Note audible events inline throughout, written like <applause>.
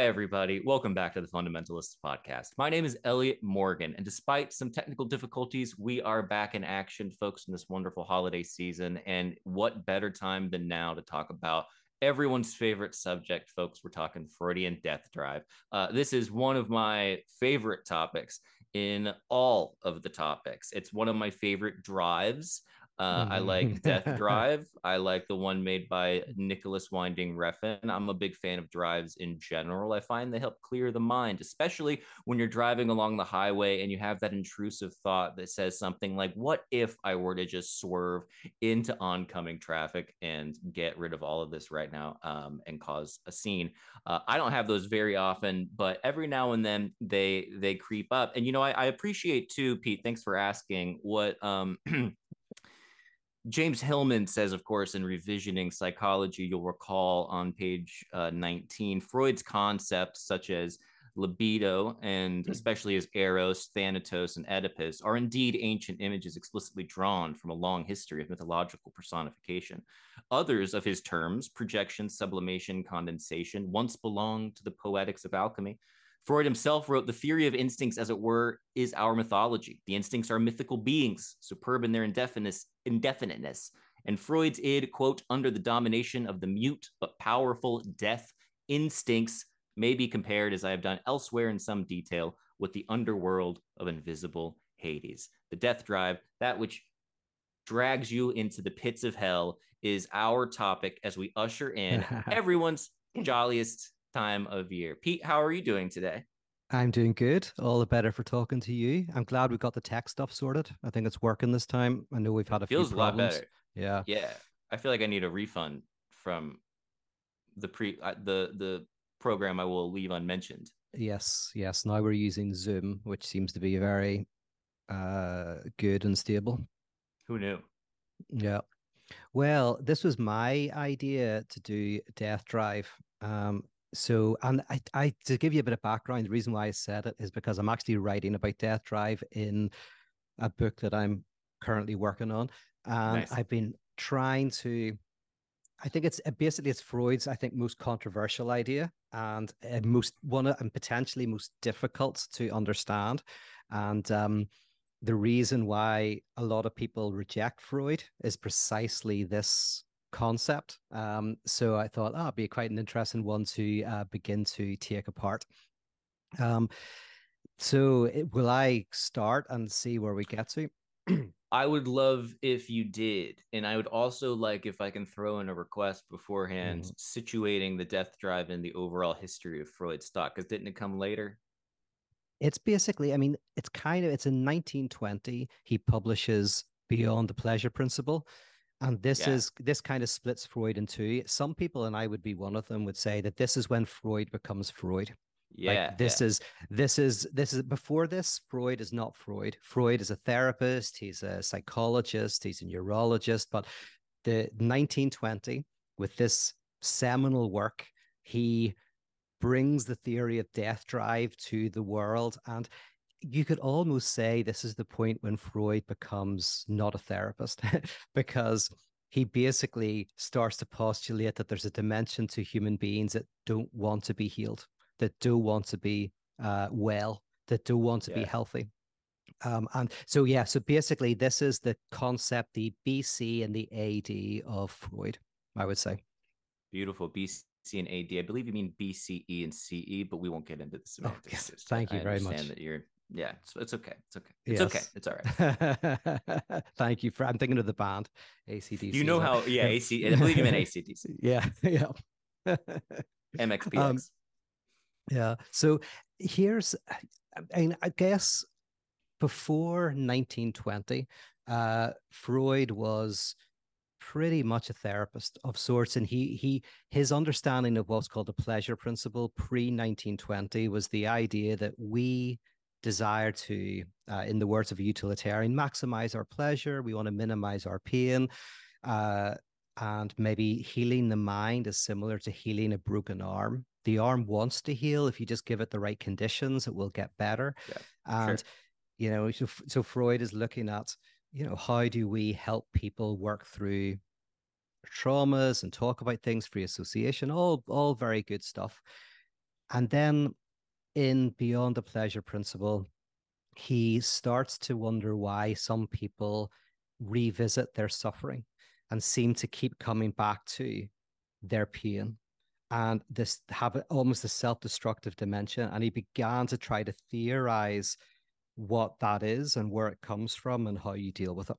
Hi, everybody. Welcome back to the Fundamentalists podcast. My name is Elliott Morgan, and despite some technical difficulties, we are back in action, folks, in this wonderful holiday season. And what better time than now to talk about everyone's favorite subject, folks? We're talking Freudian death drive. Uh, this is one of my favorite topics in all of the topics. It's one of my favorite drives. Uh, I like Death <laughs> Drive. I like the one made by Nicolas Winding Refn. I'm a big fan of drives in general. I find they help clear the mind, especially when you're driving along the highway and you have that intrusive thought that says something like, What if I were to just swerve into oncoming traffic and get rid of all of this right now um, and cause a scene? Uh, I don't have those very often, but every now and then they they creep up. And you know, I, I appreciate too, Pete. Thanks for asking what um <clears throat> James Hillman says, of course, in Revisioning Psychology, you'll recall on page uh, 19, Freud's concepts such as libido and hmm. especially as Eros, Thanatos, and Oedipus are indeed ancient images explicitly drawn from a long history of mythological personification. Others of his terms, projection, sublimation, condensation, once belonged to the poetics of alchemy. Freud himself wrote, The theory of instincts, as it were, is our mythology. The instincts are mythical beings, superb in their indefiniteness, indefiniteness. And Freud's id, quote, under the domination of the mute but powerful death instincts, may be compared, as I have done elsewhere in some detail, with the underworld of invisible Hades. The death drive, that which drags you into the pits of hell, is our topic as we usher in <laughs> everyone's jolliest time of year. Pete, how are you doing today? I'm doing good. All the better for talking to you. I'm glad we got the tech stuff sorted. I think it's working this time. I know we've had a feels few problems. a lot better. Yeah. Yeah. I feel like I need a refund from the pre uh, the the program I will leave unmentioned. Yes, yes. Now we're using Zoom, which seems to be very uh good and stable. Who knew? Yeah. Well, this was my idea to do Death Drive. Um, so and I, I to give you a bit of background the reason why i said it is because i'm actually writing about death drive in a book that i'm currently working on and nice. i've been trying to i think it's basically it's freud's i think most controversial idea and uh, most one and potentially most difficult to understand and um the reason why a lot of people reject freud is precisely this concept. Um, so I thought, oh, it'd be quite an interesting one to uh, begin to take apart. Um, so it, will I start and see where we get to? <clears throat> I would love if you did. And I would also like if I can throw in a request beforehand, mm. situating the death drive in the overall history of Freud's thought, because didn't it come later? It's basically, I mean, it's kind of, it's in 1920. He publishes Beyond the Pleasure Principle, and this yeah. is this kind of splits Freud in two. Some people, and I would be one of them, would say that this is when Freud becomes Freud. Yeah. Like this yeah. is this is this is before this, Freud is not Freud. Freud is a therapist, he's a psychologist, he's a neurologist, but the 1920, with this seminal work, he brings the theory of death drive to the world. And you could almost say this is the point when Freud becomes not a therapist <laughs> because he basically starts to postulate that there's a dimension to human beings that don't want to be healed, that don't want to be uh, well, that don't want to yeah. be healthy. Um, and so, yeah, so basically, this is the concept, the BC and the AD of Freud, I would say. Beautiful. BC and AD. I believe you mean BCE and CE, but we won't get into the semantics. Oh, thank you I very much. that you're yeah, it's, it's okay. It's okay. It's yes. okay. It's all right. <laughs> Thank you for. I'm thinking of the band ACDC. You know how? Yeah, <laughs> AC. I believe you meant ACDC. <laughs> yeah, yeah. MXPX. Um, yeah. So here's, I mean, I guess before 1920, uh, Freud was pretty much a therapist of sorts and he he his understanding of what's called the pleasure principle pre 1920 was the idea that we desire to, uh, in the words of a utilitarian, maximize our pleasure. We want to minimize our pain. Uh, and maybe healing the mind is similar to healing a broken arm. The arm wants to heal. If you just give it the right conditions, it will get better. Yeah, and, sure. you know, so, so Freud is looking at, you know, how do we help people work through traumas and talk about things free association all all very good stuff and then in Beyond the Pleasure Principle, he starts to wonder why some people revisit their suffering and seem to keep coming back to their pain and this have almost a self-destructive dimension and he began to try to theorize what that is and where it comes from and how you deal with it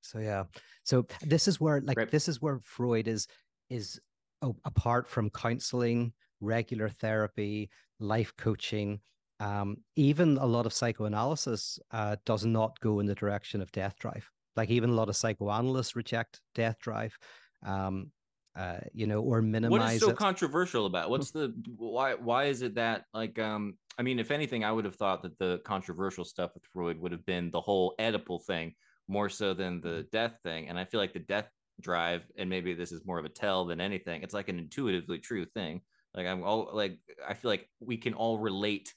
so yeah so this is where like right. this is where freud is is oh, apart from counseling regular therapy life coaching um, even a lot of psychoanalysis uh, does not go in the direction of death drive like even a lot of psychoanalysts reject death drive um, uh, you know, or minimize. What is so it. controversial about? What's <laughs> the why? Why is it that like? Um, I mean, if anything, I would have thought that the controversial stuff with Freud would have been the whole Oedipal thing more so than the mm-hmm. death thing. And I feel like the death drive, and maybe this is more of a tell than anything. It's like an intuitively true thing. Like I'm all like I feel like we can all relate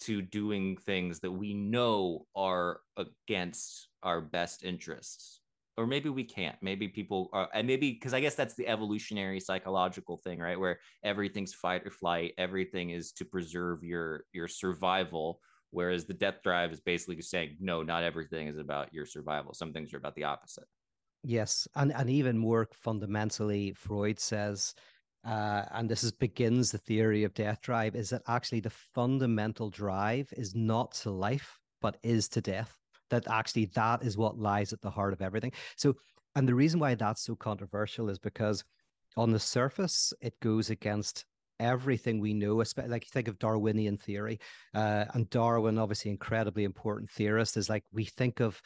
to doing things that we know are against our best interests. Or maybe we can't. Maybe people are and maybe because i guess that's the evolutionary psychological thing right? Where everything's fight or flight. Everything is to preserve your your survival. Whereas the death drive is basically saying no not everything is about your survival. Some things are about the opposite. Yes. And and even more fundamentally freud says uh, and this is begins the theory of death drive is that actually the fundamental drive is not to life but is to death that actually that is what lies at the heart of everything. So, and the reason why that's so controversial is because on the surface, it goes against everything we know, especially like you think of Darwinian theory, uh, and Darwin, obviously incredibly important theorist, is like we think of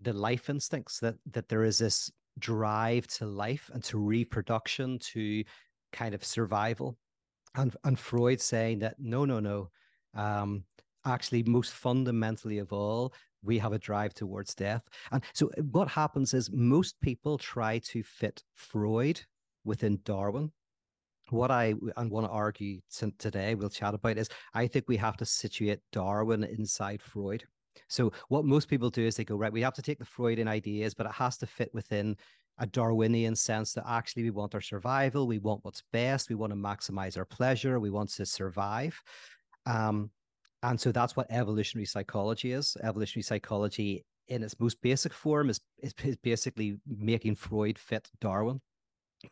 the life instincts that that there is this drive to life and to reproduction, to kind of survival, and and Freud saying that no, no, no, um, actually most fundamentally of all we have a drive towards death. And so uh, what happens is most people try to fit Freud within Darwin. What I and want to argue today, we'll chat about is I think we have to situate Darwin inside Freud. So what most people do is they go, right, we have to take the Freudian ideas, but it has to fit within a Darwinian sense that actually we want our survival, we want what's best, we want to maximize our pleasure, we want to survive. Um, and so that's what evolutionary psychology is. Evolutionary psychology, in its most basic form, is, is, is basically making Freud fit Darwin.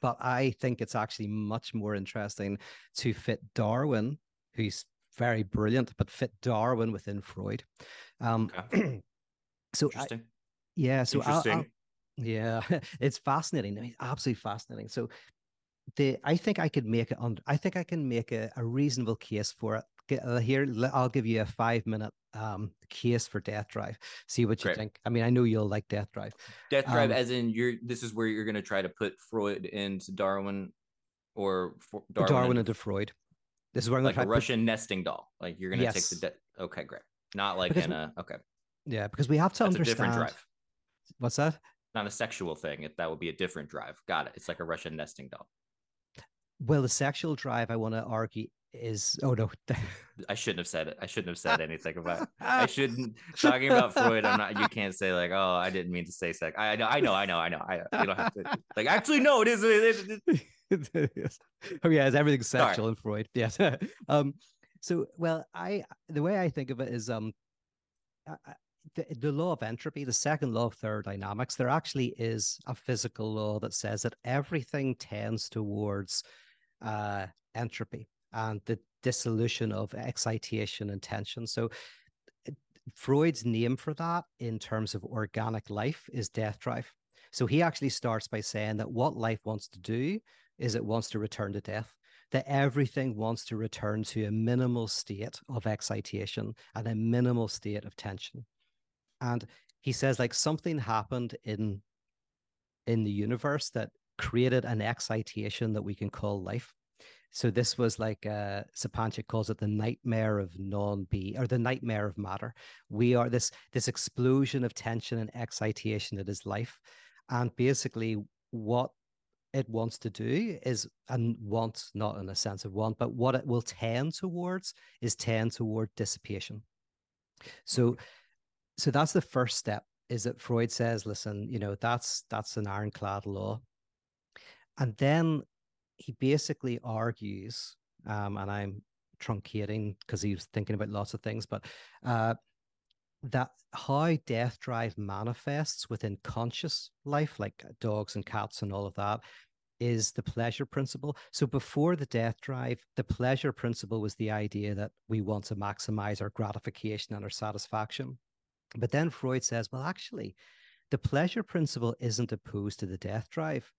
But I think it's actually much more interesting to fit Darwin, who's very brilliant, but fit Darwin within Freud. Um, okay. <clears throat> so, I, yeah, so I'll, I'll, yeah, <laughs> it's fascinating. I mean, absolutely fascinating. So, the I think I could make it under. I think I can make a, a reasonable case for it uh, here I'll give you a five minute um, case for Death Drive. See what you Great. think. I mean, I know you'll like Death Drive. Death Drive, um, as in you're. This is where you're going to try to put Freud into Darwin, or Darwin, Darwin into Freud. This is where I'm like going to a Russian put... nesting doll. Like you're going to yes. take the. De- okay, great. Not like because in a okay. Yeah, because we have to That's understand. A different drive. What's that? Not a sexual thing. It, that would be a different drive. Got it. It's like a Russian nesting doll. Well, the sexual drive, I want to argue, is oh no i shouldn't have said it i shouldn't have said anything about i <laughs> shouldn't talking about freud i'm not you can't say like oh i didn't mean to say sex i know i know i know i know i you don't have to like actually no it is it is yes. <laughs> oh yeah it's everything sexual Sorry. in freud <laughs> yes um so well i the way i think of it is um I, the, the law of entropy, the second law of thermodynamics, there actually is a physical law that says that everything tends towards uh, entropy and the dissolution of excitation and tension. So Freud's name for that in terms of organic life is death drive. So he actually starts by saying that what life wants to do is it wants to return to death, that everything wants to return to a minimal state of excitation and a minimal state of tension. And he says like something happened in in the universe that created an excitation that we can call life. So this was like uh, Zupančič calls it the nightmare of non-be or the nightmare of matter. We are this this explosion of tension and excitation that is life, and basically what it wants to do is and wants not in a sense of want, but what it will tend towards is tend toward dissipation. So, so that's the first step. Is that Freud says, listen, you know, that's that's an ironclad law. And then he basically argues, um, and I'm truncating because he was thinking about lots of things, but uh, that how death drive manifests within conscious life, like dogs and cats and all of that, is the pleasure principle. So before the death drive, the pleasure principle was the idea that we want to maximize our gratification and our satisfaction. But then Freud says, well, actually, the pleasure principle isn't opposed to the death drive.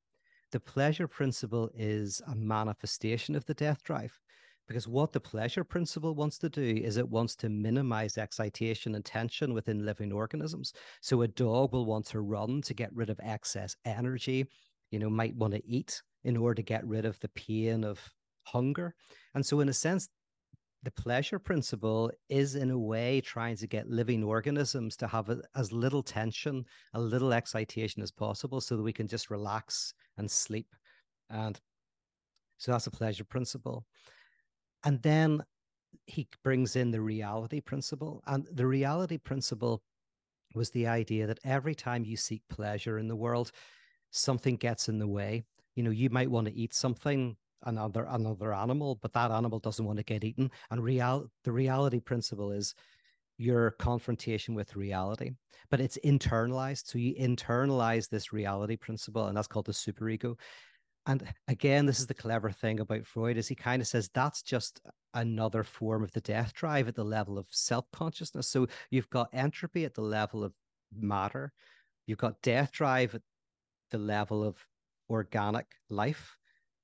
The pleasure principle is a manifestation of the death drive. Because what the pleasure principle wants to do is it wants to minimize excitation and tension within living organisms. So a dog will want to run to get rid of excess energy, you know, might want to eat in order to get rid of the pain of hunger. And so, in a sense, the pleasure principle is in a way trying to get living organisms to have a, as little tension, a little excitation as possible so that we can just relax and sleep. And so that's a pleasure principle. And then he brings in the reality principle. And the reality principle was the idea that every time you seek pleasure in the world, something gets in the way. You know, you might want to eat something another another animal, but that animal doesn't want to get eaten. And real the reality principle is your confrontation with reality, but it's internalized. So you internalize this reality principle, and that's called the superego. And again, this is the clever thing about Freud is he kind of says that's just another form of the death drive at the level of self-consciousness. So you've got entropy at the level of matter, you've got death drive at the level of organic life,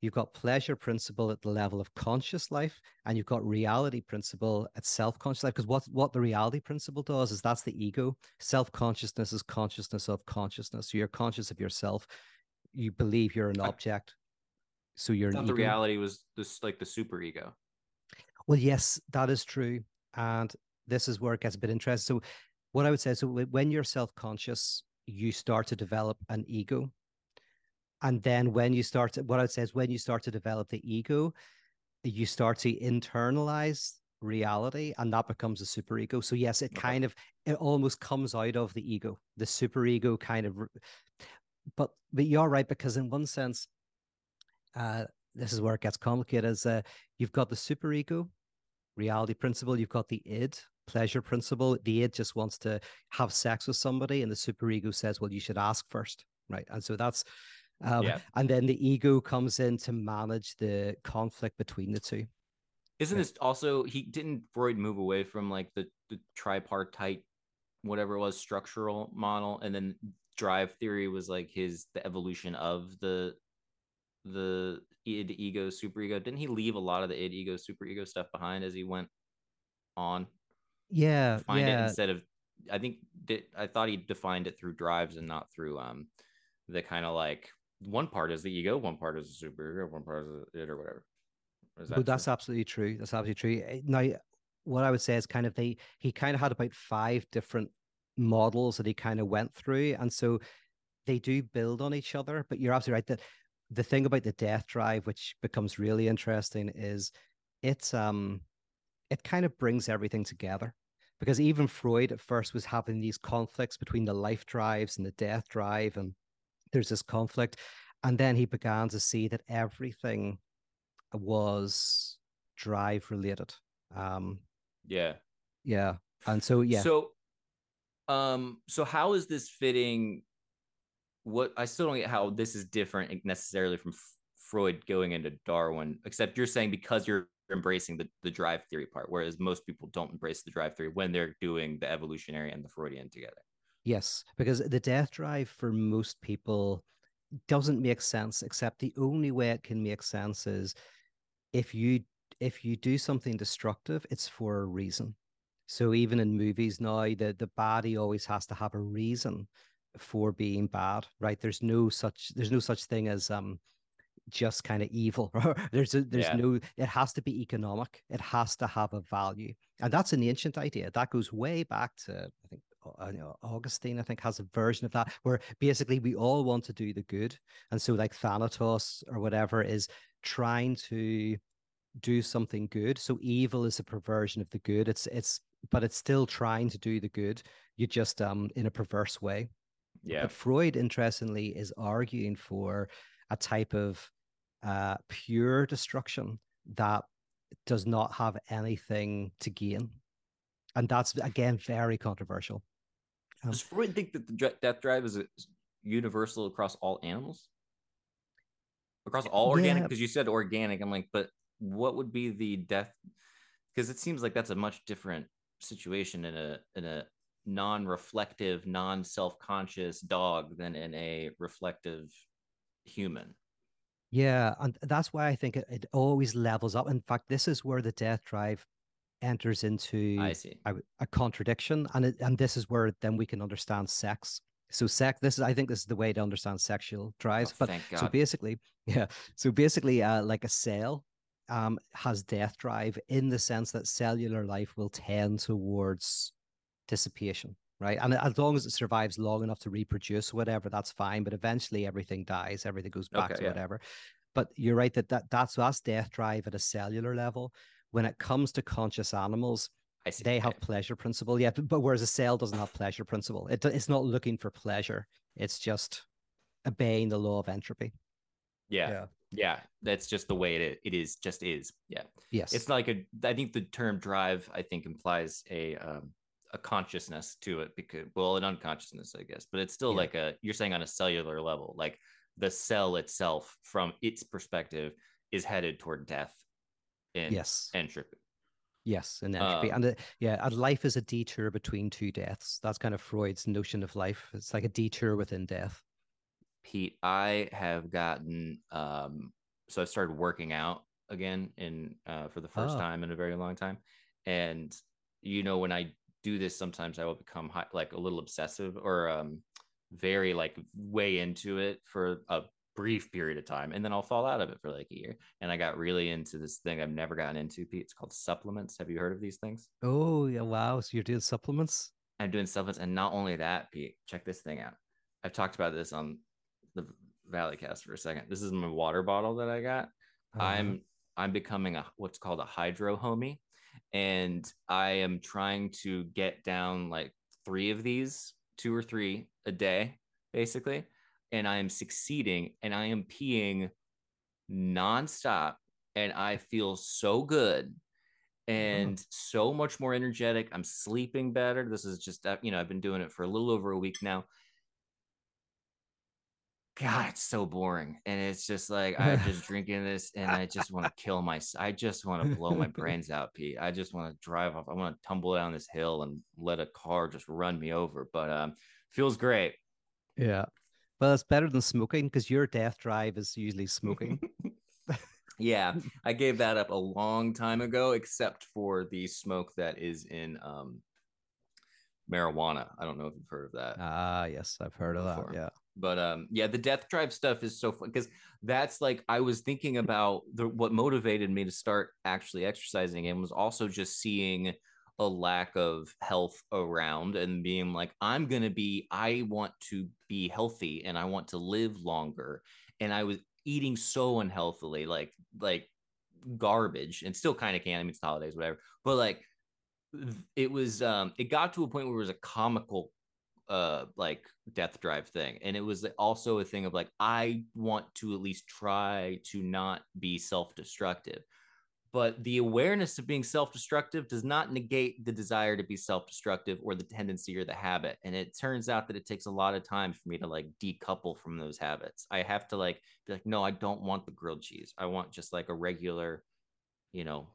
You've got pleasure principle at the level of conscious life, and you've got reality principle at self-conscious life. Because what what the reality principle does is that's the ego. Self-consciousness is consciousness of consciousness. So you're conscious of yourself. You believe you're an object. So you're the reality was this like the super ego. Well, yes, that is true. And this is where it gets a bit interesting. So what I would say, so when you're self-conscious, you start to develop an ego and then when you start to, what I'd say is when you start to develop the ego, you start to internalize reality and that becomes a super ego. So yes, it kind of it almost comes out of the ego, the super ego kind of but but you're right, because in one sense, uh, this is where it gets complicated, is uh, you've got the super ego, reality principle, you've got the id, pleasure principle. The id just wants to have sex with somebody, and the super ego says, Well, you should ask first. Right. And so that's um, yeah. And then the ego comes in to manage the conflict between the two. Isn't this also he didn't Freud move away from like the, the tripartite, whatever it was, structural model, and then drive theory was like his the evolution of the the id ego super ego didn't he leave a lot of the id ego super ego stuff behind as he went on yeah find yeah. it instead of i think i thought he defined it through drives and not through um the kind of like one part is the ego, one part is the super one part is it or whatever. Is that that's absolutely true. That's absolutely true. Eh, now, what I would say is kind of they he kind of had about five different models that he kind of went through, and so they do build on each other. But you're absolutely right that the thing about the death drive, which becomes really interesting, is it's um it kind of brings everything together because even Freud at first was having these conflicts between the life drives and the death drive and there's this conflict. And then he began to see that everything was drive related. Um, yeah. Yeah. And so, yeah. So, um, so how is this fitting? What I still don't get how this is different necessarily from F- Freud going into Darwin, except you're saying because you're embracing the, the drive theory part, whereas most people don't embrace the drive theory when they're doing the evolutionary and the Freudian together. Yes, because the death drive for most people doesn't make sense, except the only way it can make sense is if you if you do something destructive, it's for a reason. So even in movies now, the the body always has to have a reason for being bad, right? There's no such there's no such thing as um just kind of evil. <laughs> there's a, there's yeah. no it has to be economic. It has to have a value. And that's an ancient idea. That goes way back to I think Augustine, I think, has a version of that where basically we all want to do the good. And so, like Thanatos or whatever is trying to do something good. So, evil is a perversion of the good. It's, it's, but it's still trying to do the good. You just, um, in a perverse way. Yeah. But Freud, interestingly, is arguing for a type of uh, pure destruction that does not have anything to gain. And that's again very controversial. Um, Does Freud think that the death drive is universal across all animals? Across all organic? Because yeah. you said organic. I'm like, but what would be the death? Because it seems like that's a much different situation in a in a non-reflective, non-self-conscious dog than in a reflective human. Yeah, and that's why I think it, it always levels up. In fact, this is where the death drive enters into I see. A, a contradiction, and it, and this is where then we can understand sex. So sex, this is I think this is the way to understand sexual drives. Oh, but so basically, <laughs> yeah, so basically, uh, like a cell um, has death drive in the sense that cellular life will tend towards dissipation right? And as long as it survives long enough to reproduce, whatever, that's fine. But eventually, everything dies, everything goes back okay, to yeah. whatever. But you're right that, that that's that's death drive at a cellular level. When it comes to conscious animals, they have pleasure principle, yeah. But, but, whereas a cell doesn't have pleasure principle, it, it's not looking for pleasure. It's just obeying the law of entropy. Yeah. yeah. Yeah, that's just the way it it is. Just is. Yeah. Yes. It's like a. I think the term drive. I think implies a um, a consciousness to it because well an unconsciousness i guess but it's still yeah. like a you're saying on a cellular level like the cell itself from its perspective is headed toward death and yes. entropy. Yes and entropy. Um, and uh, yeah and life is a detour between two deaths. That's kind of freud's notion of life. It's like a detour within death. Pete i have gotten um so i started working out again in uh, for the first oh. time in a very long time. And you know when i do this sometimes i will become high, like a little obsessive or um very like way into it for a brief period of time and then i'll fall out of it for like a year and i got really into this thing i've never gotten into pete. It's called supplements. Have you heard of these things? Oh yeah wow. So you're doing supplements? I'm doing supplements and not only that pete check this thing out. I've talked about this on the Valleycast for a second. This is my water bottle that i got. Uh-huh. i'm i'm becoming a what's called a hydro homie and I am trying to get down like three of these, two or three a day, basically. And I am succeeding and I am peeing nonstop. And I feel so good and so much more energetic. I'm sleeping better. This is just, uh, you know, I've been doing it for a little over a week now. God, it's so boring. And it's just like I'm just <laughs> drinking this and I just want to kill my I just want to blow my brains out, Pete. I just want to drive off. I want to tumble down this hill and let a car just run me over. But um feels great. Yeah. Well, it's better than smoking because your death drive is usually smoking. <laughs> <laughs> yeah, I gave that up a long time ago, except for the smoke that is in um marijuana. I don't know if you've heard of that. Ah, yes, I've heard before. of that. Yeah but um yeah the death drive stuff is so fun because that's like i was thinking about the what motivated me to start actually exercising and was also just seeing a lack of health around and being like i'm gonna be i want to be healthy and i want to live longer and i was eating so unhealthily like like garbage and still kind of can i mean it's holidays whatever but like it was um it got to a point where it was a comical uh like death drive thing and it was also a thing of like i want to at least try to not be self-destructive but the awareness of being self-destructive does not negate the desire to be self-destructive or the tendency or the habit and it turns out that it takes a lot of time for me to like decouple from those habits. I have to like be like no i don't want the grilled cheese. I want just like a regular you know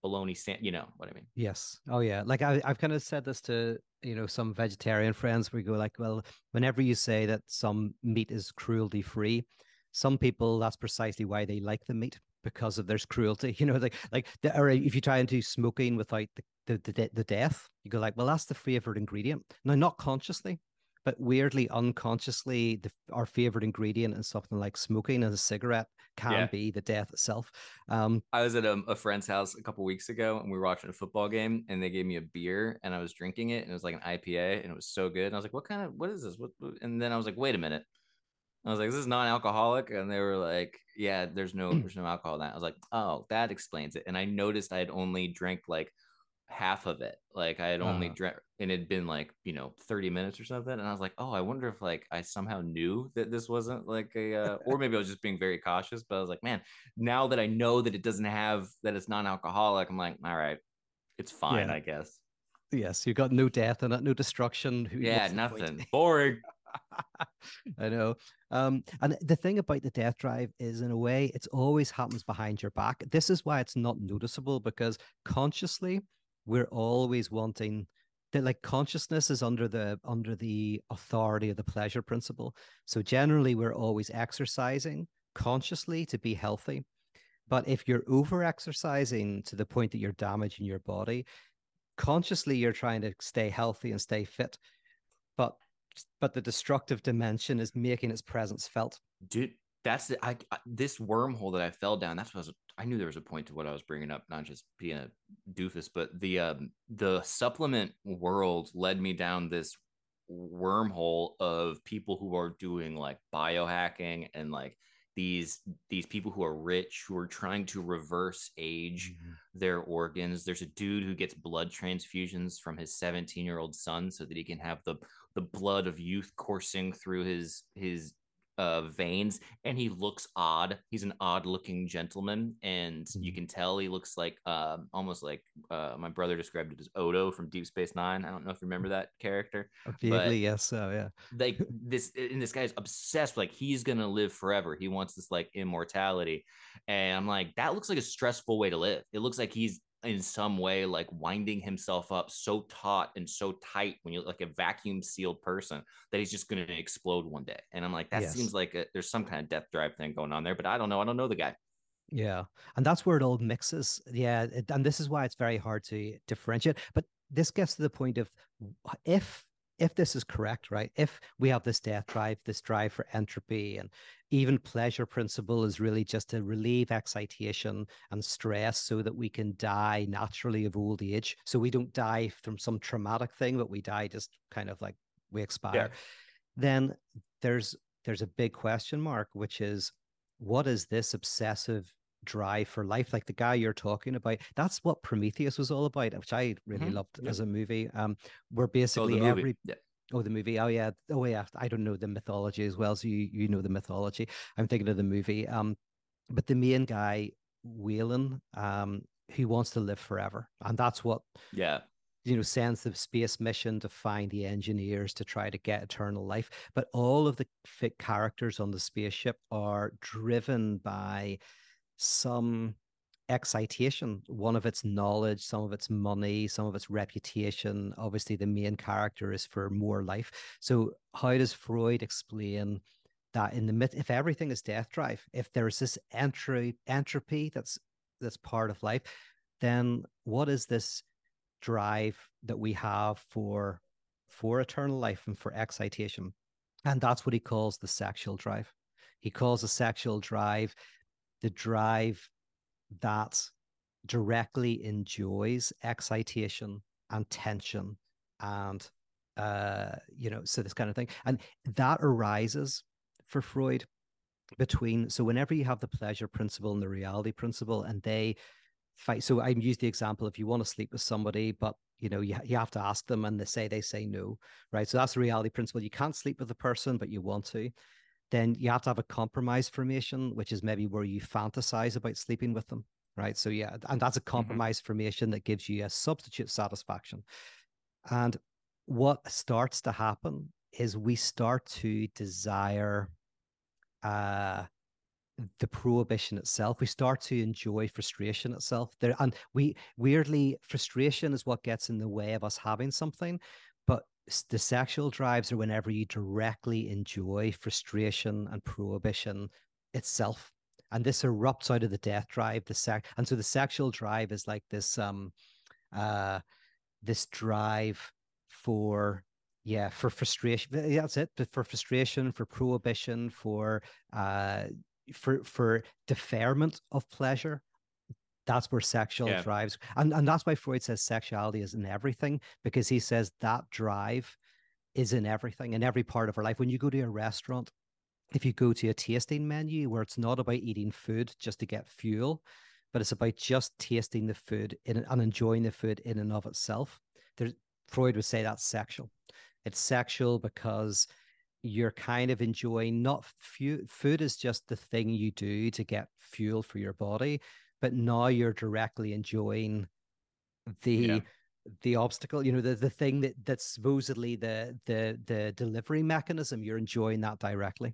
bologna stand you know what i mean. Yes. Oh yeah. Like I, i've kind of said this to you know some vegetarian friends we go like well whenever you say that some meat is cruelty free some people that's precisely why they like the meat because of there's cruelty <laughs> you know like like the, or if you try and do smoking without the, the the, the death you go like well that's the favorite ingredient now not consciously but weirdly unconsciously the, our favorite ingredient in something like smoking and a cigarette can yeah. be the death itself um, i was at a, a, friend's house a couple weeks ago and we were watching a football game and they gave me a beer and i was drinking it and it was like an ipa and it was so good and i was like what kind of what is this what, what? and then i was like wait a minute I was like, "This is non-alcoholic," and they were like, "Yeah, there's no, there's no alcohol in that." I was like, "Oh, that explains it." And I noticed I had only drank like half of it. Like I had only uh, dreamt, and it'd been like you know 30 minutes or something, and I was like, oh, I wonder if like I somehow knew that this wasn't like a, uh, or maybe I was just being very cautious. But I was like, man, now that I know that it doesn't have that it's non-alcoholic, I'm like, all right, it's fine, yeah. I guess. Yes, you got no death and no destruction. Who, yeah, nothing. Boring. <laughs> I know. Um, and the thing about the death drive is, in a way, it's always happens behind your back. This is why it's not noticeable because consciously we're always wanting that like consciousness is under the under the authority of the pleasure principle so generally we're always exercising consciously to be healthy but if you're over exercising to the point that you're damaging your body consciously you're trying to stay healthy and stay fit but but the destructive dimension is making its presence felt dude that's the, I, I, this wormhole that I fell down. That's what I was. I knew there was a point to what I was bringing up, not just being a doofus, but the um, the supplement world led me down this wormhole of people who are doing like biohacking and like these these people who are rich who are trying to reverse age mm-hmm. their organs there's a dude who gets blood transfusions from his 17 year old son so that he can have the the blood of youth coursing through his his uh, veins and he looks odd. He's an odd looking gentleman, and mm-hmm. you can tell he looks like uh, almost like uh, my brother described it as Odo from Deep Space Nine. I don't know if you remember that character. Vaguely, yes. So yeah, like <laughs> this, and this guy's obsessed. Like he's gonna live forever. He wants this like immortality, and I'm like, that looks like a stressful way to live. It looks like he's in some way like winding himself up so taut and so tight when you're like a vacuum sealed person that he's just going to explode one day. And i'm like that yes. seems like a, there's some kind of death drive thing going on there but i don't know i don't know the guy. Yeah and that's where it all mixes. Yeah and this is why it's very hard to differentiate but this gets to the point of if if this is correct, right? If we have this death drive, this drive for entropy, and even pleasure principle is really just to relieve excitation and stress so that we can die naturally of old age. So we don't die from some traumatic thing, but we die just kind of like we expire. Yeah. Then there's there's a big question mark, which is what is this obsessive drive for life like the guy you're talking about that's what prometheus was all about which i really mm-hmm. loved yeah. as a movie um where basically oh, every yeah. oh the movie oh yeah oh yeah i don't know the mythology as well so you you know the mythology i'm thinking of the movie um but the main guy Weyland um he wants to live forever and that's what yeah you know sends the space mission to find the engineers to try to get eternal life but all of the fit characters on the spaceship are driven by some excitation. One of its knowledge some of its money some of its reputation. Obviously the main character is for more life. So how does freud explain that in the myth if everything is death drive if there's this entry entropy that's that's part of life then what is this drive that we have for for eternal life and for excitation? And that's what he calls the sexual drive. He calls the sexual drive the drive that directly enjoys excitation and tension and uh you know so this kind of thing. And that arises for freud between so whenever you have the pleasure principle and the reality principle and they fight so i use the example if you want to sleep with somebody but you know you, you have to ask them and they say they say no right? So that's the reality principle. You can't sleep with a person but you want to then you have to have a compromise formation, which is maybe where you fantasize about sleeping with them, right? So yeah, and that's a mm-hmm. compromise mm-hmm. formation that gives you a substitute satisfaction. And what starts to happen is we start to desire uh the prohibition itself we start to enjoy frustration itself there and we weirdly frustration is what gets in the way of us having something the sexual drives are whenever you directly enjoy frustration and prohibition itself and this erupts out of the death drive the sex and so the sexual drive is like this um uh this drive for yeah for frustration that's it but for frustration for prohibition for uh for for deferment of pleasure that's where sexual yeah. drives and, and that's why freud says sexuality is in everything because he says that drive is in everything in every part of our life when you go to a restaurant if you go to a tasting menu where it's not about eating food just to get fuel but it's about just tasting the food in, and enjoying the food in and of itself. There's, Freud would say that's sexual. It's sexual because you're kind of enjoying not fu- food is just the thing you do to get fuel for your body, but now you're directly enjoying the yeah. the obstacle you know the the thing that that's supposedly the the the delivery mechanism you're enjoying that directly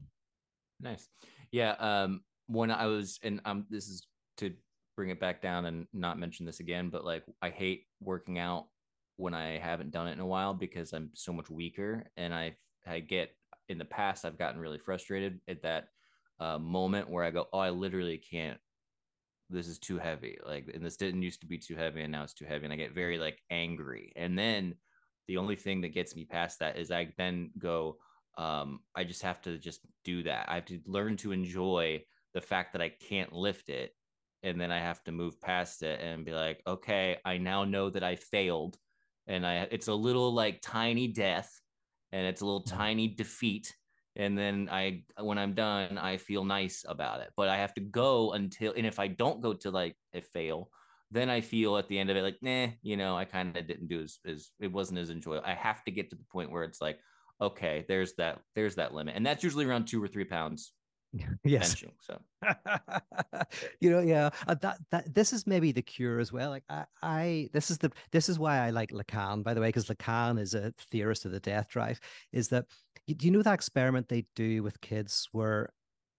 nice yeah um when i was and um this is to bring it back down and not mention this again but like i hate working out when i haven't done it in a while because i'm so much weaker and i i get in the past i've gotten really frustrated at that uh, moment where i go oh i literally can't this is too heavy like and this didn't used to be too heavy and now it's too heavy and i get very like angry and then the only thing that gets me past that is i then go um i just have to just do that i have to learn to enjoy the fact that i can't lift it and then i have to move past it and be like okay i now know that i failed and i it's a little like tiny death and it's a little mm-hmm. tiny defeat and then I when I'm done, I feel nice about it. But I have to go until and if I don't go to like a fail, then I feel at the end of it like, nah, you know, I kind of didn't do as, as it wasn't as enjoyable. I have to get to the point where it's like, okay, there's that, there's that limit. And that's usually around two or three pounds <laughs> yes. Benching, so. <laughs> You know yeah uh, that that this is maybe the cure as well like I, I this is the this is why i like lacan by the way because lacan is a theorist of the death drive is that do you know that experiment they do with kids where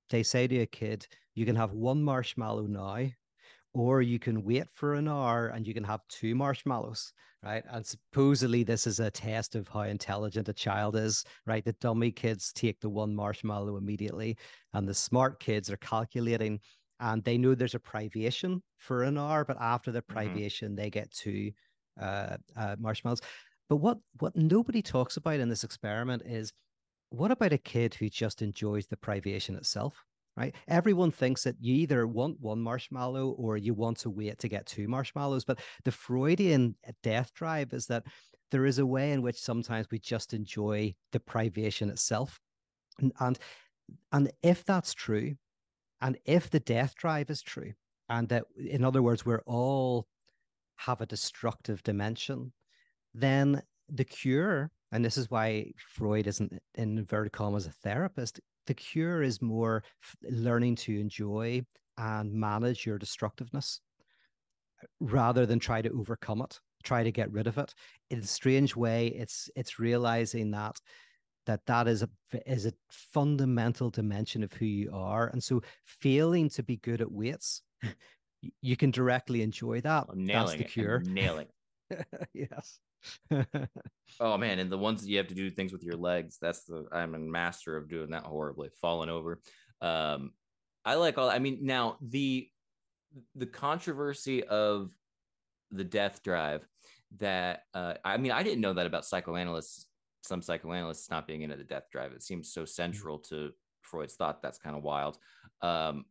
they say to a kid you can have one marshmallow now or you can wait for an hour and you can have two marshmallows, right? And supposedly this is a test of how intelligent a child is, right? The dummy kids take the one marshmallow immediately, and the smart kids are calculating and they know there's a privation for an hour, but after the mm-hmm. privation, mm-hmm. they get two uh, uh, marshmallows. But what what nobody talks about in this experiment is what about a kid who just enjoys the privation itself? Right? Everyone thinks that you either want one marshmallow or you want to wait to get two marshmallows. But the Freudian eh, death drive is that there is a way in which sometimes we just enjoy the privation itself. And, and, and if that's true, and if the death drive is true, and that, in other words, we're all have a destructive dimension, then the cure, and this is why Freud isn't in inverted commas a therapist, the cure is more learning to enjoy and manage your destructiveness rather than try to overcome it try to get rid of it. In a strange way it's it's realizing that that that is a is a fundamental dimension of who you are. And so failing to be good at weights <laughs> you can directly enjoy that. I'm nailing that's the cure I'm nailing <laughs> yes <laughs> oh man, and the ones that you have to do things with your legs, that's the I'm a master of doing that horribly, falling over. Um I like all I mean now the the controversy of the death drive that uh I mean I didn't know that about psychoanalysts some psychoanalysts not being into the death drive. It seems so mm-hmm. central to Freud's thought. That's kind of wild. Um,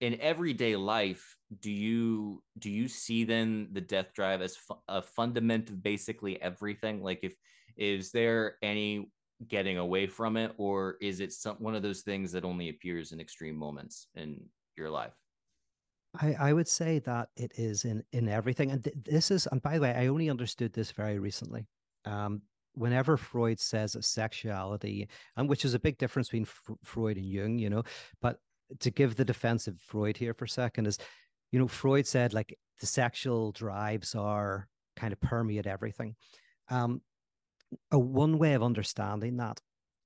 in everyday life do you do you see then the death drive as fu- a fundament of basically everything? Like if is there any getting away from it or is it some one of those things that only appears in extreme moments in your life? I, I would say that it is in in everything and th- this is and by the way i only understood this very recently. Um whenever freud says sexuality and which is a big difference between F- freud and jung you know but to give the defense of Freud here for a second is, you know, Freud said like the sexual drives are kind of permeate everything. Um, a one way of understanding that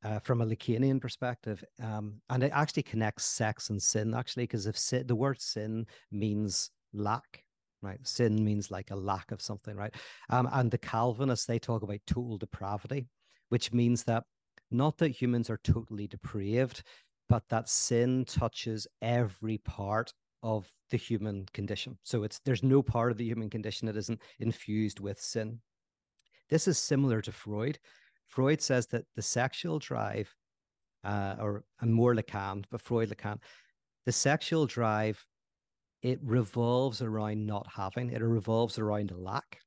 uh, from a Lacanian perspective, um, and it actually connects sex and sin actually, because if sin, the word sin means lack, right? Sin means like a lack of something, right? Um, and the Calvinists they talk about total depravity, which means that not that humans are totally depraved, but that sin touches every part of the human condition. So it's there's no part of the human condition that isn't infused with sin. This is similar to Freud. Freud says that the sexual drive, uh, or and more Lacan, but Freud Lacan, the sexual drive, it revolves around not having. It revolves around a lack,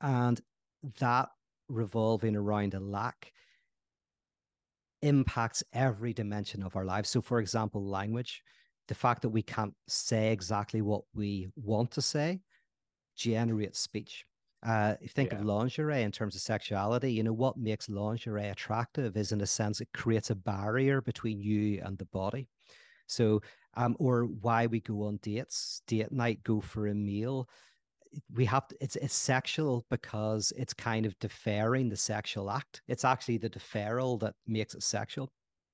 and that revolving around a lack impacts every dimension of our lives. So, for example, language. The fact that we can't say exactly what we want to say generates speech. Uh, if you think yeah. of lingerie in terms of sexuality, you know, what makes lingerie attractive is in a sense it creates a barrier between you and the body. So, um, or why we go on dates, date night, go for a meal. We have to, it's it's sexual because it's kind of deferring the sexual act. It's actually the deferral that makes it sexual.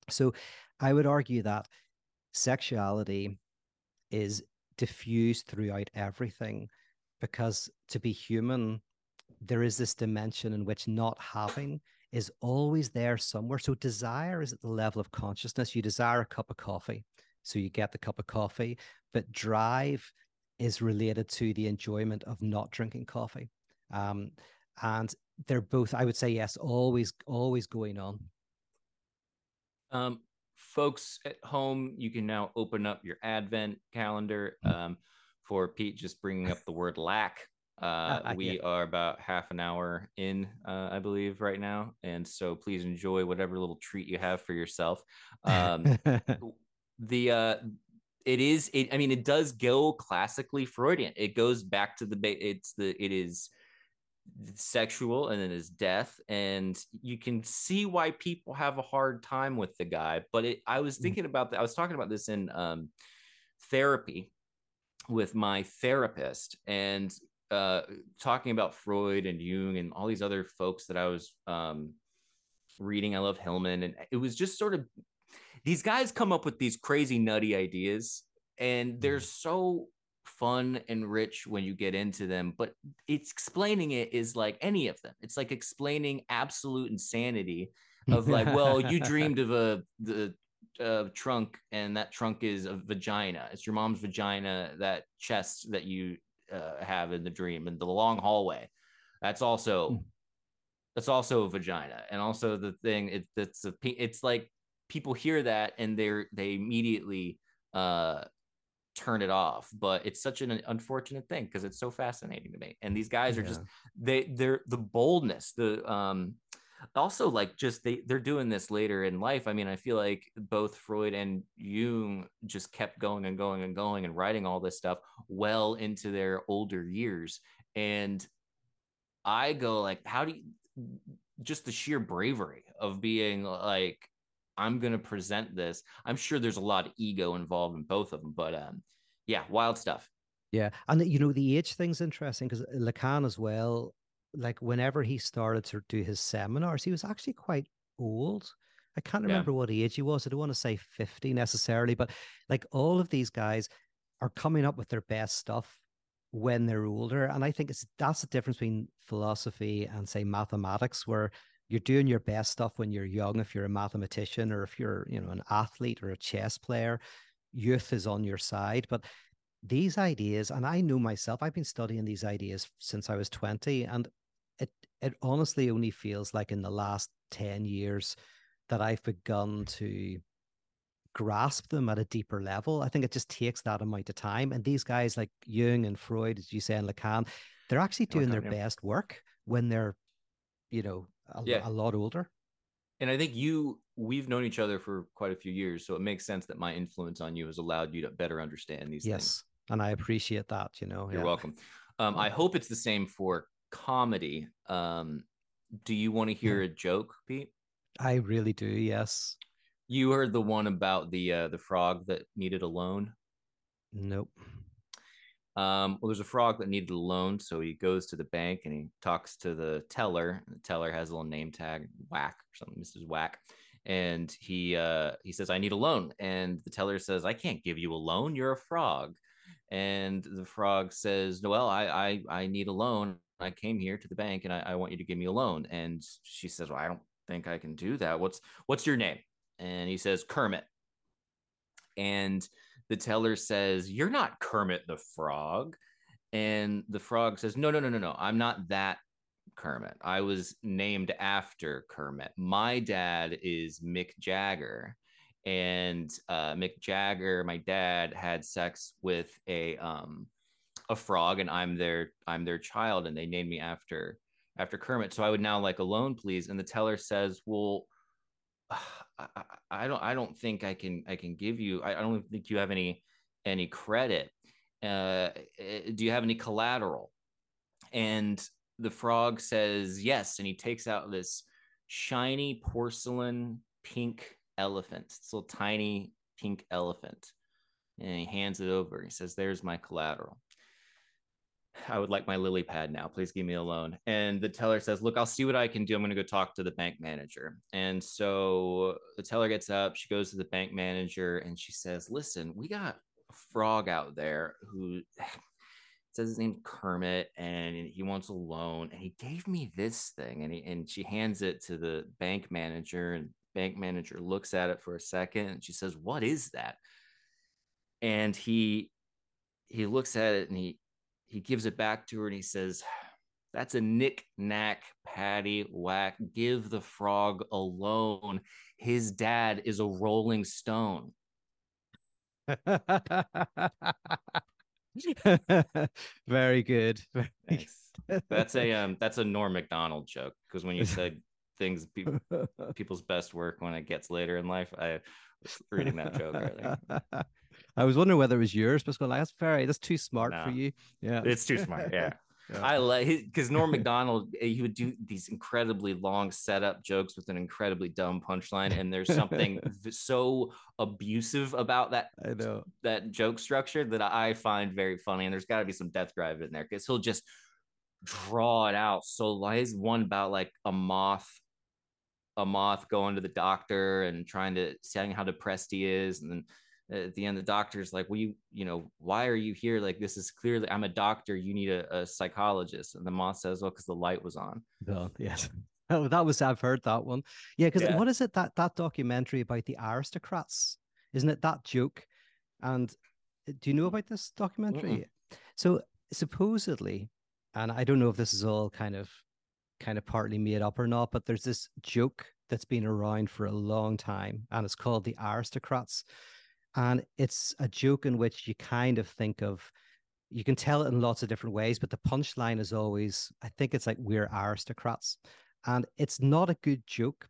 So, I would argue that sexuality is diffused throughout everything because to be human, there is this dimension in which not having is always there somewhere. So desire is at the level of consciousness. You desire a cup of coffee, so you get the cup of coffee, but drive is related to the enjoyment of not drinking coffee. Um, and they're both, I would say, yes, always, always going on. Um, folks at home, you can now open up your Advent calendar. Um, for Pete just bringing up the word lack. <laughs> Uh, we yeah. are about half an hour in, uh, I believe, right now, and so please enjoy whatever little treat you have for yourself. Um, <laughs> the uh, it is, it, I mean, it does go classically Freudian. It goes back to the it's the it is sexual and it is death and you can see why people have a hard time with the guy but it, i was mm. thinking about that i was talking about this in um, therapy with my therapist and uh, talking about Freud and Jung and all these other folks that I was um, reading. I love Hillman, and it was just sort of these guys come up with these crazy, nutty ideas, and they're mm-hmm. so fun and rich when you get into them. But it's explaining it is like any of them. It's like explaining absolute insanity of like, <laughs> well, you dreamed of a the uh, trunk, and that trunk is a vagina. It's your mom's vagina, that chest that you uh, have in the dream, and the long hallway. That's also mm. that's also a vagina, and also the thing. It, it's a it's like people hear that and they're they immediately uh turn it off but it's such an unfortunate thing because it's so fascinating to me and these guys are yeah. just they they're the boldness the um also like just they they're doing this later in life i mean i feel like both freud and jung just kept going and going and going and writing all this stuff well into their older years and i go like how do you just the sheer bravery of being like i'm going to present this i'm sure there's a lot of ego involved in both of them but um yeah wild stuff yeah and you know the age thing's interesting because lacan as well like whenever he started to do his seminars, he was actually quite old. I can't remember yeah. what age he was. I don't want to say 50 necessarily, but like all of these guys are coming up with their best stuff when they're older. And I think it's that's the difference between philosophy and say mathematics, where you're doing your best stuff when you're young, if you're a mathematician or if you're, you know, an athlete or a chess player, youth is on your side. But these ideas, and I know myself, I've been studying these ideas since I was 20, and it it honestly only feels like in the last 10 years that I've begun to grasp them at a deeper level. I think it just takes that amount of time. And these guys like Jung and Freud, as you say, and Lacan, they're actually doing Lacan, their yeah. best work when they're, you know, a, yeah. a lot older. And I think you, we've known each other for quite a few years. So it makes sense that my influence on you has allowed you to better understand these yes. things. And I appreciate that, you know. You're yeah. welcome. Um, I hope it's the same for comedy. Um, do you want to hear a joke, Pete? I really do. Yes. You heard the one about the uh, the frog that needed a loan. Nope. Um, well, there's a frog that needed a loan, so he goes to the bank and he talks to the teller. The teller has a little name tag, Whack or something, Mrs. Whack, and he uh, he says, "I need a loan," and the teller says, "I can't give you a loan. You're a frog." And the frog says, "Well, I I I need a loan. I came here to the bank and I, I want you to give me a loan. And she says, Well, I don't think I can do that. What's what's your name? And he says, Kermit. And the teller says, You're not Kermit the frog. And the frog says, No, no, no, no, no. I'm not that Kermit. I was named after Kermit. My dad is Mick Jagger. And uh, Mick Jagger, my dad, had sex with a um, a frog and I'm their I'm their child and they named me after after Kermit. So I would now like a loan, please. And the teller says, Well, <sighs> I, I don't I don't think I can I can give you I, I don't think you have any any credit. Uh, eh, do you have any collateral? And the frog says yes, and he takes out this shiny porcelain pink elephant. A little tiny pink elephant. And he hands it over. He says, There's my collateral. I would like my lily pad now. Please give me a loan. And the teller says, Look, I'll see what I can do. I'm going to go talk to the bank manager. And so the teller gets up. She goes to the bank manager and she says, Listen, we got a frog out there who <sighs> says his name's Kermit and he wants a loan. And he gave me this thing. And, he, and she hands it to the bank manager. And bank manager looks at it for a second and she says, What is that? And he he looks at it and he he gives it back to her and he says, That's a knick knack, patty whack. Give the frog alone. His dad is a rolling stone. <laughs> Very good. Thanks. That's a um that's a Norm Macdonald joke because when you <laughs> said things pe- people's best work when it gets later in life, I was reading that joke earlier. <laughs> I was wondering whether it was yours, but like, that's very that's too smart No. for you. Yeah. It's too smart. <laughs> Yeah. Yeah. I like because Norm <laughs> Macdonald eh, he would do these incredibly long setup jokes with an incredibly dumb punchline, and there's something <laughs> so abusive about that I know. that joke structure that I find very funny. And there's got to be some death drive in there because he'll just draw it out. So like his one about like a moth, a moth going to the doctor and trying to saying how depressed he is, and then at the end the doctor's like, we you you know why are you here? Like this is clearly I'm a doctor. You need a, a psychologist." And the moth says, "Well, because the light was on." No, yes. <laughs> Oh, that was I've heard that one. Yeah, because Yeah. what is it that that documentary about the aristocrats? Isn't it that joke? And uh, do you know about this documentary? So supposedly, and I don't know if this is all kind of kind of partly made up or not, but there's this joke that's been around for a long time, and it's called the aristocrats. And it's a joke in which you kind of think of you can tell it in lots of different ways, but the punchline is always, I think it's like we're aristocrats. And it's not a good joke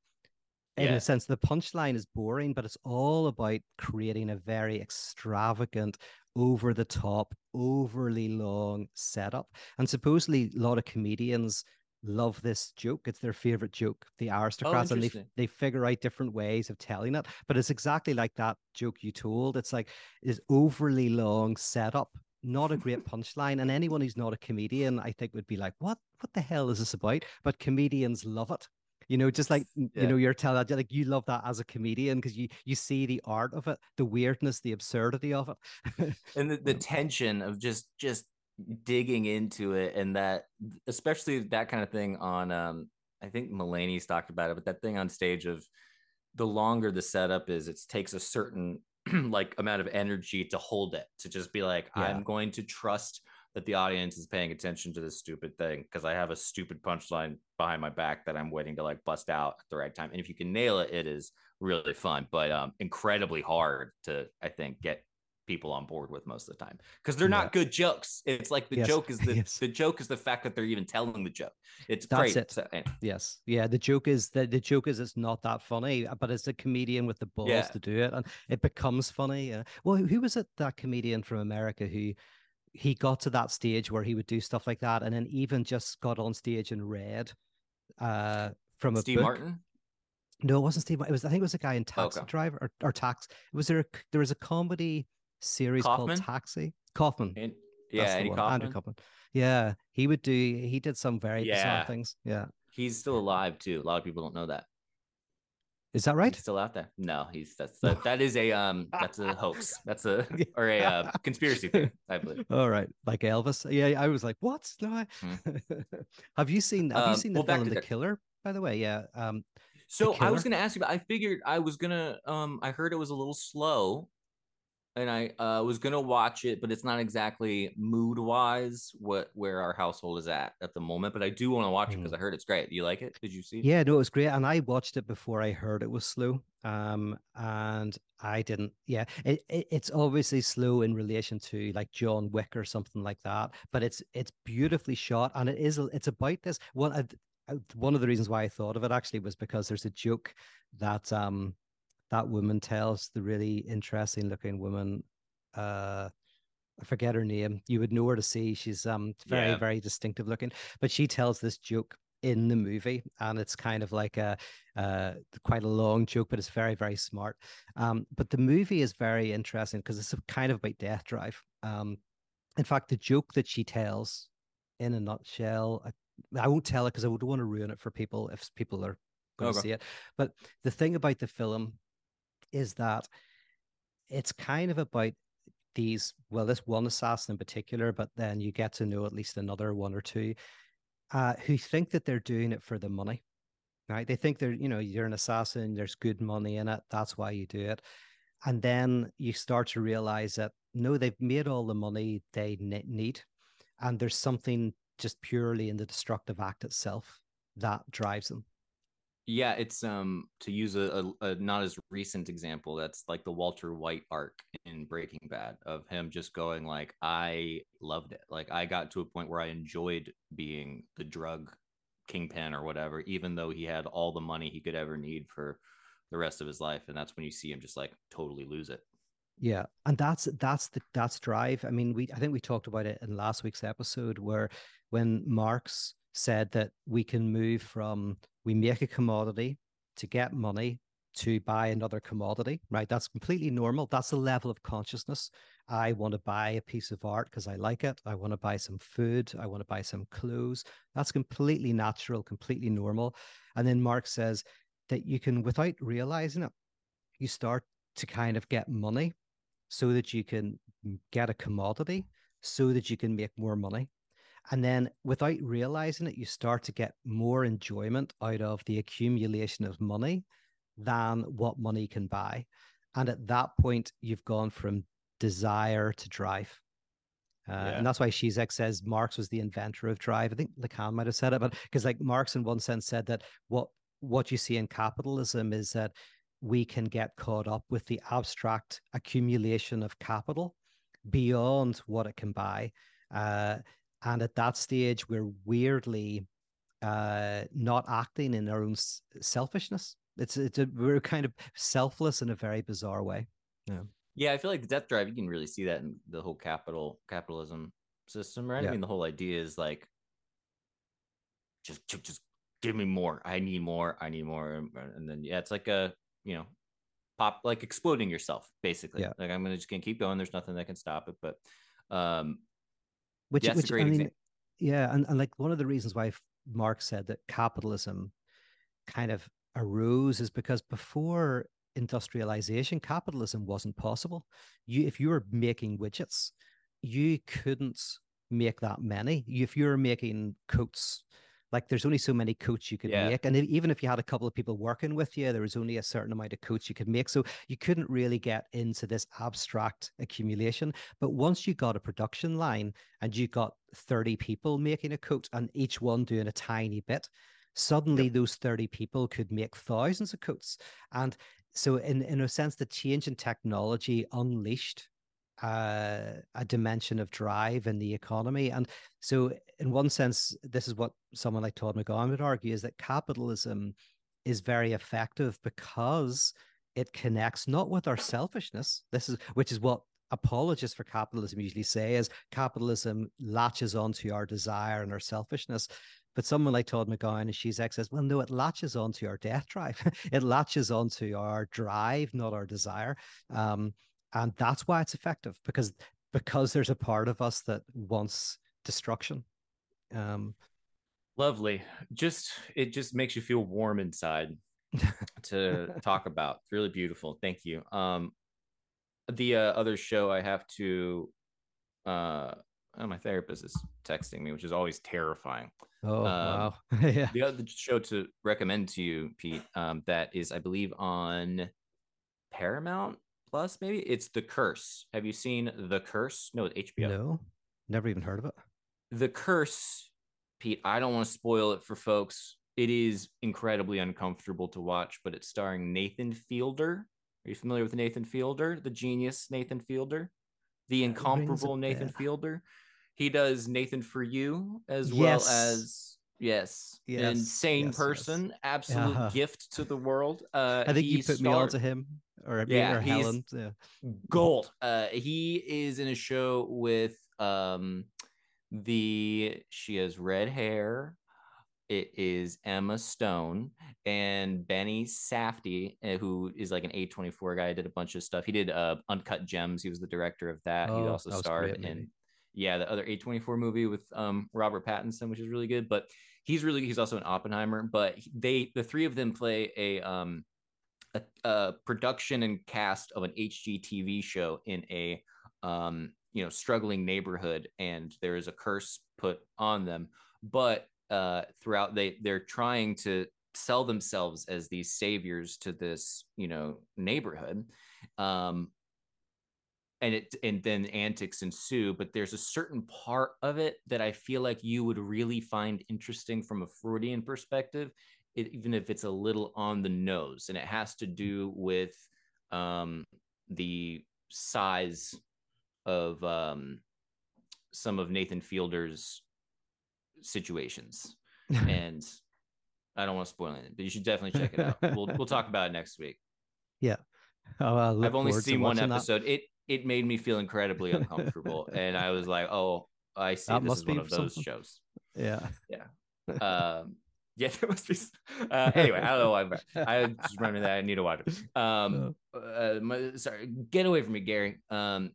in Yeah. a sense. The punchline is boring, but it's all about creating a very extravagant, over the top, overly long setup. And supposedly a lot of comedians love this joke. It's their favorite joke, the oh, aristocrats, and they they figure out different ways of telling it. But it's exactly like that joke you told. It's like is overly long setup, not a great <laughs> punchline. And anyone who's not a comedian, I think, would be like, "What? What the hell is this about?" But comedians love it. You know, just like Yeah. you know, you're telling like you love that as a comedian because you you see the art of it, the weirdness, the absurdity of it. and the, the <laughs> tension of just just digging into it and that especially that kind of thing on um i think Mulaney's talked about it but that thing on stage of the longer the setup is it takes a certain <clears throat> like amount of energy to hold it to just be like Yeah. i'm going to trust that the audience is paying attention to this stupid thing because i have a stupid punchline behind my back that i'm waiting to like bust out at the right time and if you can nail it it is really fun but um incredibly hard to i think get people on board with most of the time because they're Yeah. not good jokes it's like the Yes. joke is <laughs> the Yes. the joke is the fact that they're even telling the joke it's That's great it. So, eh, Yes. Yeah. The joke is that the joke is it's not that funny, but it's a comedian with the balls Yeah. to do it and it becomes funny. Uh, well, who was it, that comedian from America who he got to that stage where he would do stuff like that and then even just got on stage and read uh, from a steve book? martin No, it wasn't Steve. It was I think it was a guy in Taxi Okay. Driver or, or Tax. Was there a, there was a comedy series Kaufman? called Taxi? Kaufman. and yeah Andy Kaufman. Andrew Kaufman. Yeah, he would do. He did some very bizarre Yeah. things. Yeah, he's still alive too a lot of people don't know that is that right? He's still out there. No, he's that's that, that is a um that's a hoax. <laughs> That's a or a uh, conspiracy theory, I believe. <laughs> All right, like Elvis. Yeah, I was like, what? No, I... <laughs> have you seen? Have you Um, seen the well, film The the- Killer? By the way, yeah. Um, So I was gonna ask you, but I figured I was gonna um I heard it was a little slow, and I uh was gonna watch it, but it's not exactly mood wise what where our household is at at the moment. But I do want to watch it because I heard it's great. Do you like it? Did you see? it? Hmm. Yeah, no, it was great, and I watched it before I heard it was slow. Um, and I didn't. Yeah, it, it it's obviously slow in relation to like John Wick or something like that, but it's it's beautifully shot, and it is. It's about this one. I- one of the reasons why I thought of it actually was because there's a joke that um that woman tells the really interesting looking woman. Uh, I forget her name. You would know her to see. She's um very yeah. very distinctive looking, but she tells this joke in the movie, and it's kind of like a uh, quite a long joke, but it's very very smart. Um, but the movie is very interesting because it's kind of about death drive. Um, in fact, the joke that she tells, in a nutshell, I, I won't tell it because I would want to ruin it for people if people are going okay. to see it. But the thing about the film is that it's kind of about these well this one assassin in particular but then you get to know at least another one or two uh, who think that they're doing it for the money right? They think they're you know you're an assassin there's good money in it that's why you do it. And then you start to realize that no they've made all the money they need and there's something just purely in the destructive act itself that drives them yeah, it's um to use a, a, a, not as recent example. That's like the Walter White arc in Breaking Bad of him just going like, I loved it. Like I got to a point where I enjoyed being the drug kingpin or whatever, even though he had all the money he could ever need for the rest of his life. And that's when you see him just like totally lose it. Yeah, and that's that's the that's drive. I mean, we I think we talked about it in last week's episode where when Marx said that we can move from we make a commodity to get money to buy another commodity, right? That's completely normal. That's the level of consciousness. I want to buy a piece of art because I like it. I want to buy some food. I want to buy some clothes. That's completely natural, completely normal. And then Marx says that you can, without realizing it, you start to kind of get money so that you can get a commodity so that you can make more money. And then without realizing it, you start to get more enjoyment out of the accumulation of money than what money can buy. And at that point, you've gone from desire to drive. Uh, yeah. And that's why Zizek says Marx was the inventor of drive. I think Lacan might have said it, but because like Marx, in one sense, said that what what you see in capitalism is that we can get caught up with the abstract accumulation of capital beyond what it can buy. Uh, and at that stage, we're weirdly uh, not acting in our own selfishness. It's it's a, we're kind of selfless in a very bizarre way. Yeah. Yeah, I feel like the death drive. You can really see that in the whole capital capitalism system, right? Yeah. I mean, the whole idea is like, just just give me more. I need more. I need more. And then yeah, it's like a you know, pop like exploding yourself basically. Yeah. Like I'm gonna just gonna keep going. There's nothing that can stop it. But um, which, yeah, which I mean, example. yeah, and, and like one of the reasons why Marx said that capitalism kind of arose is because before industrialization, capitalism wasn't possible. You, if you were making widgets, you couldn't make that many. If you were making coats like there's only so many coats you could yeah. make and even if you had a couple of people working with you there was only a certain amount of coats you could make so you couldn't really get into this abstract accumulation but once you got a production line and you got 30 people making a coat and each one doing a tiny bit suddenly yep. those 30 people could make thousands of coats and so in, in a sense the change in technology unleashed uh, a dimension of drive in the economy. And so, in one sense, this is what someone like Todd McGowan would argue is that capitalism is very effective because it connects not with our selfishness. This is which is what apologists for capitalism usually say is capitalism latches onto our desire and our selfishness. But someone like Todd McGowan and Zizek says, well, no, it latches onto our death drive. <laughs> it latches onto our drive, not our desire. Um, and that's why it's effective because because there's a part of us that wants destruction. Um lovely. Just it just makes you feel warm inside <laughs> to talk about. It's really beautiful. Thank you. Um the uh, other show i have to uh oh, my therapist is texting me which is always terrifying. Oh um, wow. <laughs> Yeah. the other show to recommend to you pete um that is i believe on paramount Plus, maybe it's The Curse. Have you seen The Curse? No, HBO. No, never even heard of it. The Curse, Pete. I don't want to spoil it for folks. It is incredibly uncomfortable to watch, but it's starring Nathan Fielder. Are you familiar with Nathan Fielder, the genius Nathan Fielder, the incomparable Nathan Fielder? He does Nathan for You as yes. well as Yes. Yes, Insane yes, person. Absolute Uh-huh. gift to the world. <laughs> Uh, I think you put me starred- on to him or, Yeah, or he's- Helen. Yeah. gold. Uh, he is in a show with um the she has red hair. It is Emma Stone and Benny Safdie, uh, who is like an A24 guy. Did a bunch of stuff. He did uh Uncut Gems. He was the director of that. he Oh, also that starred great in yeah the other A24 movie with um Robert Pattinson, which is really good. But he's really he's also an Oppenheimer. But they the three of them play a um a, a production and cast of an HGTV show in a um, you know struggling neighborhood, and there is a curse put on them. But uh, throughout, they they're trying to sell themselves as these saviors to this you know neighborhood. Um, and it and then antics ensue but there's a certain part of it that i feel like you would really find interesting from a freudian perspective it, even if it's a little on the nose and it has to do with um, the size of um, some of nathan fielder's situations <laughs> and i don't want to spoil it but you should definitely check it out we'll, we'll talk <laughs> about it next week Oh, I look I've only seen one watching that. episode. It it made me feel incredibly uncomfortable, <laughs> and I was like, "Oh, I see. That this is one of those something. shows." Yeah, yeah. Um, <laughs> yeah, there must be. Uh, anyway, I don't know why. but I just remember that I need to watch it. Um, uh, my, sorry, get away from me, Gary. Um,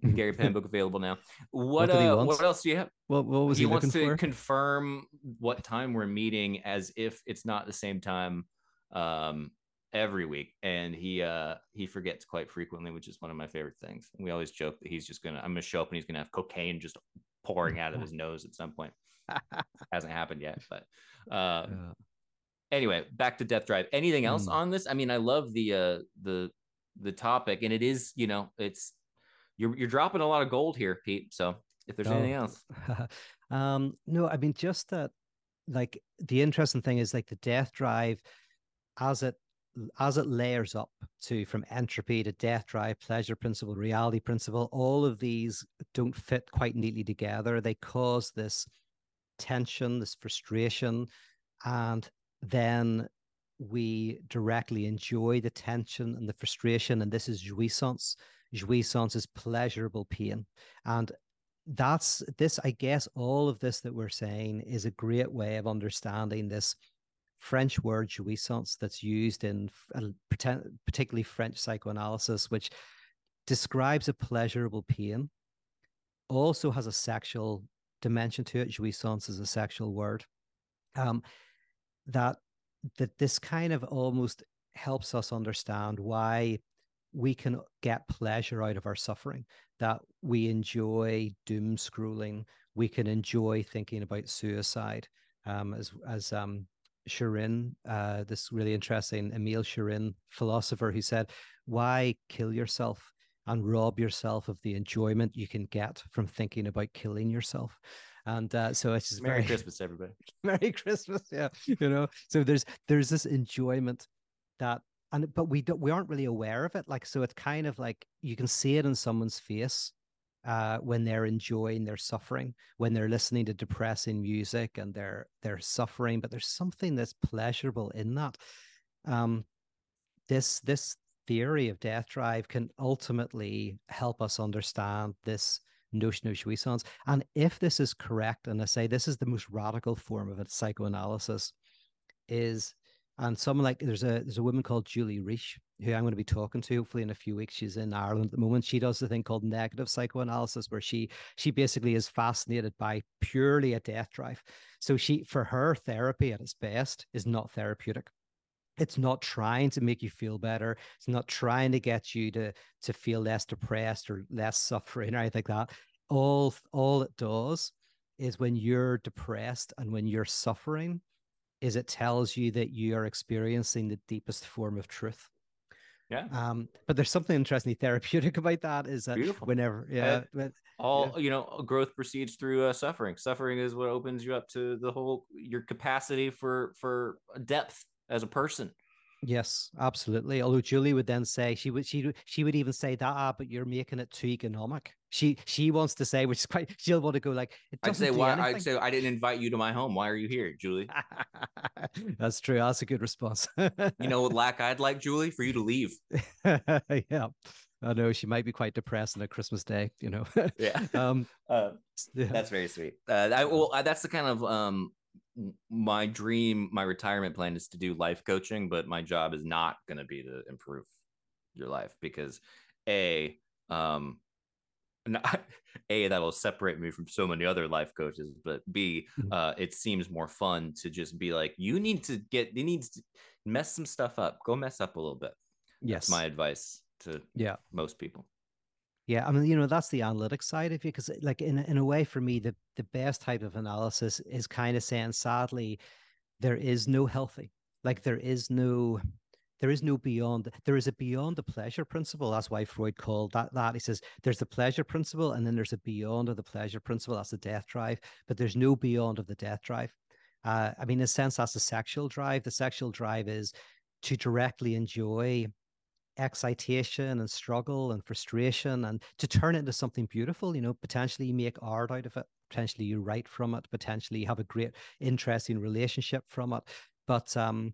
<laughs> Gary Penn book available now. What What uh, what else do you have? What, what was he, he wants to for? confirm what time we're meeting as if it's not the same time um every week and he uh he forgets quite frequently which is one of my favorite things we always joke that he's just gonna i'm gonna show up and he's gonna have cocaine just pouring out of his nose at some point <laughs> hasn't happened yet but uh Yeah. anyway back to death drive anything else Mm. on this i mean i love the uh the the topic and it is you know it's you're you're dropping a lot of gold here pete so if there's Oh. anything else <laughs> um, no, I mean just that like the interesting thing is like the death drive as it as it layers up to from entropy to death drive, pleasure principle, reality principle, all of these don't fit quite neatly together. They cause this tension, this frustration, and then we directly enjoy the tension and the frustration. And this is jouissance. Jouissance is pleasurable pain. And that's this, I guess, all of this that we're saying is a great way of understanding this French word jouissance that's used in uh, particularly French psychoanalysis, which describes a pleasurable pain, also has a sexual dimension to it. Jouissance is a sexual word. Um, that that this kind of almost helps us understand why we can get pleasure out of our suffering, that we enjoy doom scrolling, we can enjoy thinking about suicide, um, as as um, Cioran, uh, this really interesting Emil Cioran philosopher, who said, "Why kill yourself and rob yourself of the enjoyment you can get from thinking about killing yourself?" And uh, so it's just merry very, <laughs> christmas everybody Merry Christmas. Yeah. You know, so there's there's this enjoyment that and but we don't we aren't really aware of it. Like so it's kind of like you can see it in someone's face uh when they're enjoying their suffering, when they're listening to depressing music and they're they're suffering, but there's something that's pleasurable in that. Um this this theory of death drive can ultimately help us understand this notion of jouissance. And if this is correct, and I say this is the most radical form of psychoanalysis, is and someone like there's a there's a woman called Julie Reshe who I'm going to be talking to hopefully in a few weeks. She's in Ireland at the moment. She does the thing called negative psychoanalysis, where she she basically is fascinated by purely a death drive. So she for her therapy at its best is not therapeutic it's not trying to make you feel better it's not trying to get you to to feel less depressed or less suffering or anything like that. All all it does is when you're depressed and when you're suffering is it tells you that you are experiencing the deepest form of truth. Yeah. Um but there's something interestingly <laughs> therapeutic about that is that Beautiful. whenever yeah but- all you know growth proceeds through uh, suffering. Suffering is what opens you up to the whole your capacity for for depth as a person Yes, absolutely. Although Julie would then say she would she she would even say that, ah, but you're making it too economic. She she wants to say, which is quite she'll want to go like I'd say why anything. I'd say I didn't invite you to my home. Why are you here, Julie? <laughs> That's true. That's a good response. you know what <laughs> lack I'd like, Julie, for you to leave. <laughs> yeah. I know she might be quite depressed on a Christmas day, you know. yeah. Um, uh, yeah. That's very sweet. Uh, I, well, that's the kind of um, my dream, my retirement plan is to do life coaching, but my job is not going to be to improve your life because a um <laughs> not, a that'll separate me from so many other life coaches but b mm-hmm. uh it seems more fun to just be like you need to get you need to mess some stuff up. Go mess up a little bit. Yes. That's my advice to yeah. most people yeah, I mean, you know, that's the analytic side of you because, like, in in a way, for me, the the best type of analysis is kind of saying, sadly, there is no healthy, like, there is no, there is no beyond. There is a beyond the pleasure principle. That's why Freud called that that. He says there's the pleasure principle, and then there's a beyond of the pleasure principle. That's the death drive, but there's no beyond of the death drive. Uh, I mean, in a sense, that's the sexual drive. The sexual drive is to directly enjoy excitation and struggle and frustration and to turn it into something beautiful you know potentially you make art out of it potentially you write from it potentially you have a great interesting relationship from it. But um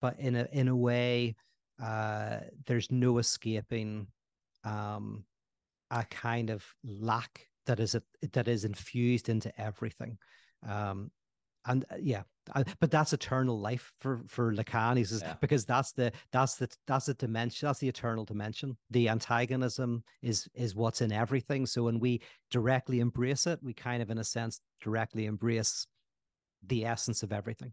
but in a in a way uh there's no escaping um a kind of lack that is a, that is infused into everything. Um and uh, yeah but that's eternal life for for Lacan. He says yeah. because that's the that's the that's the dimension that's the eternal dimension. The antagonism is is what's in everything. So when we directly embrace it, we kind of in a sense directly embrace the essence of everything.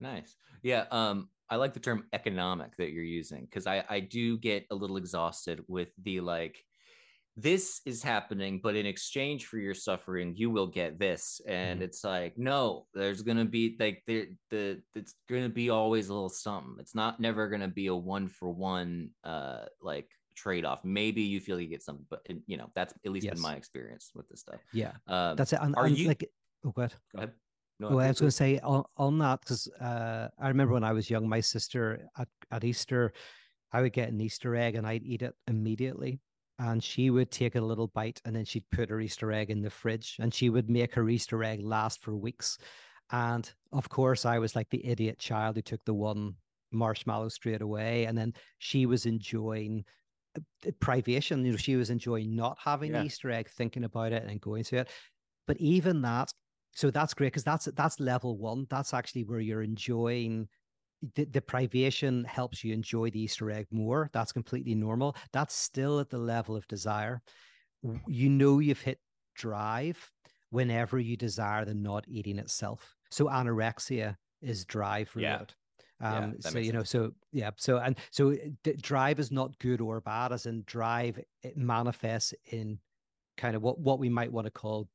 Nice. Yeah. Um, I like the term economic that you're using because I I do get a little exhausted with the like this is happening but in exchange for your suffering you will get this. And mm-hmm. it's like no there's gonna be like there the it's gonna be always a little something. It's not never gonna be a one for one uh like trade-off. Maybe you feel you get something but you know that's at least yes. been my experience with this stuff. Yeah. Um, that's it and, are and you like oh go ahead. Go ahead. No, well, I was going to say on, on that because uh, I remember when I was young, my sister at, at Easter, I would get an Easter egg and I'd eat it immediately and she would take a little bite and then she'd put her Easter egg in the fridge and she would make her Easter egg last for weeks. And of course, I was like the idiot child who took the one marshmallow straight away. And then she was enjoying uh, privation. You know, she was enjoying not having yeah. the Easter egg, thinking about it and going to it. But even that, so that's great because that's that's level one. That's actually where you're enjoying the, the privation helps you enjoy the Easter egg more. That's completely normal. That's still at the level of desire. You know you've hit drive whenever you desire the not eating itself. So anorexia is drive related. Yeah. Um, yeah, so you know, sense. so yeah, so and so d- drive is not good or bad, as in drive it manifests in kind of what what we might want to call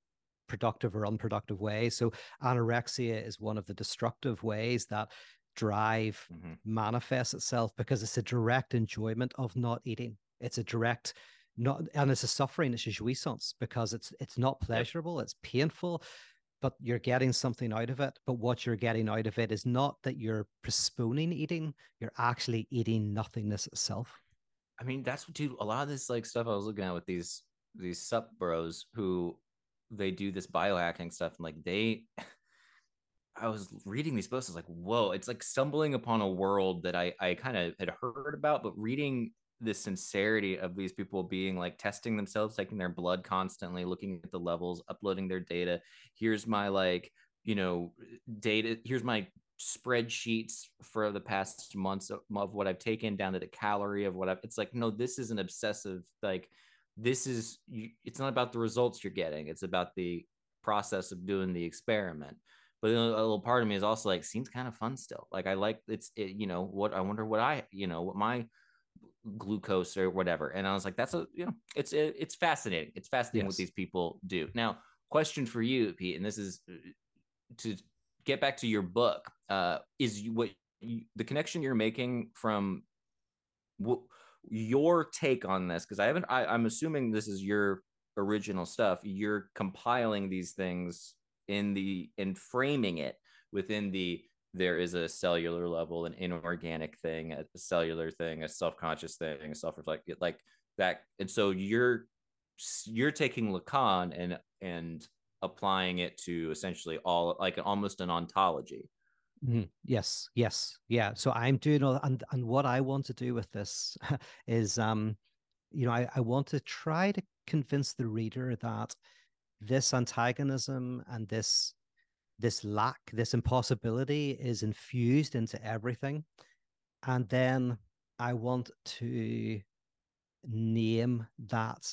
productive or unproductive ways. So anorexia is one of the destructive ways that drive mm-hmm. manifests itself because it's a direct enjoyment of not eating. It's a direct not and it's a suffering, it's a jouissance because it's it's not pleasurable, it's painful, but you're getting something out of it. But what you're getting out of it is not that you're postponing eating, you're actually eating nothingness itself. I mean, that's what dude, a lot of this like stuff I was looking at with these these sup bros who they do this biohacking stuff and like they <laughs> I was reading these posts, I was like, whoa, it's like stumbling upon a world that I, I kind of had heard about, but reading the sincerity of these people being like testing themselves, taking their blood constantly, looking at the levels, uploading their data. Here's my like, you know, data. Here's my spreadsheets for the past months of, of what I've taken down to the calorie of what I've. It's like, no, this is an obsessive. Like, this is. You, it's not about the results you're getting. It's about the process of doing the experiment but a little part of me is also like seems kind of fun still like i like it's it, you know what i wonder what i you know what my glucose or whatever and i was like that's a you know it's it, it's fascinating it's fascinating yes. what these people do now question for you pete and this is uh, to get back to your book uh is what you, the connection you're making from w- your take on this because i haven't I, i'm assuming this is your original stuff you're compiling these things in the in framing it within the there is a cellular level, an inorganic thing, a cellular thing, a self-conscious thing, a self-reflective like that. And so you're you're taking Lacan and and applying it to essentially all like almost an ontology. Mm, yes, yes, yeah. So I'm doing all and and what I want to do with this <laughs> is um, you know, I, I want to try to convince the reader that this antagonism and this this lack, this impossibility is infused into everything. And then I want to name that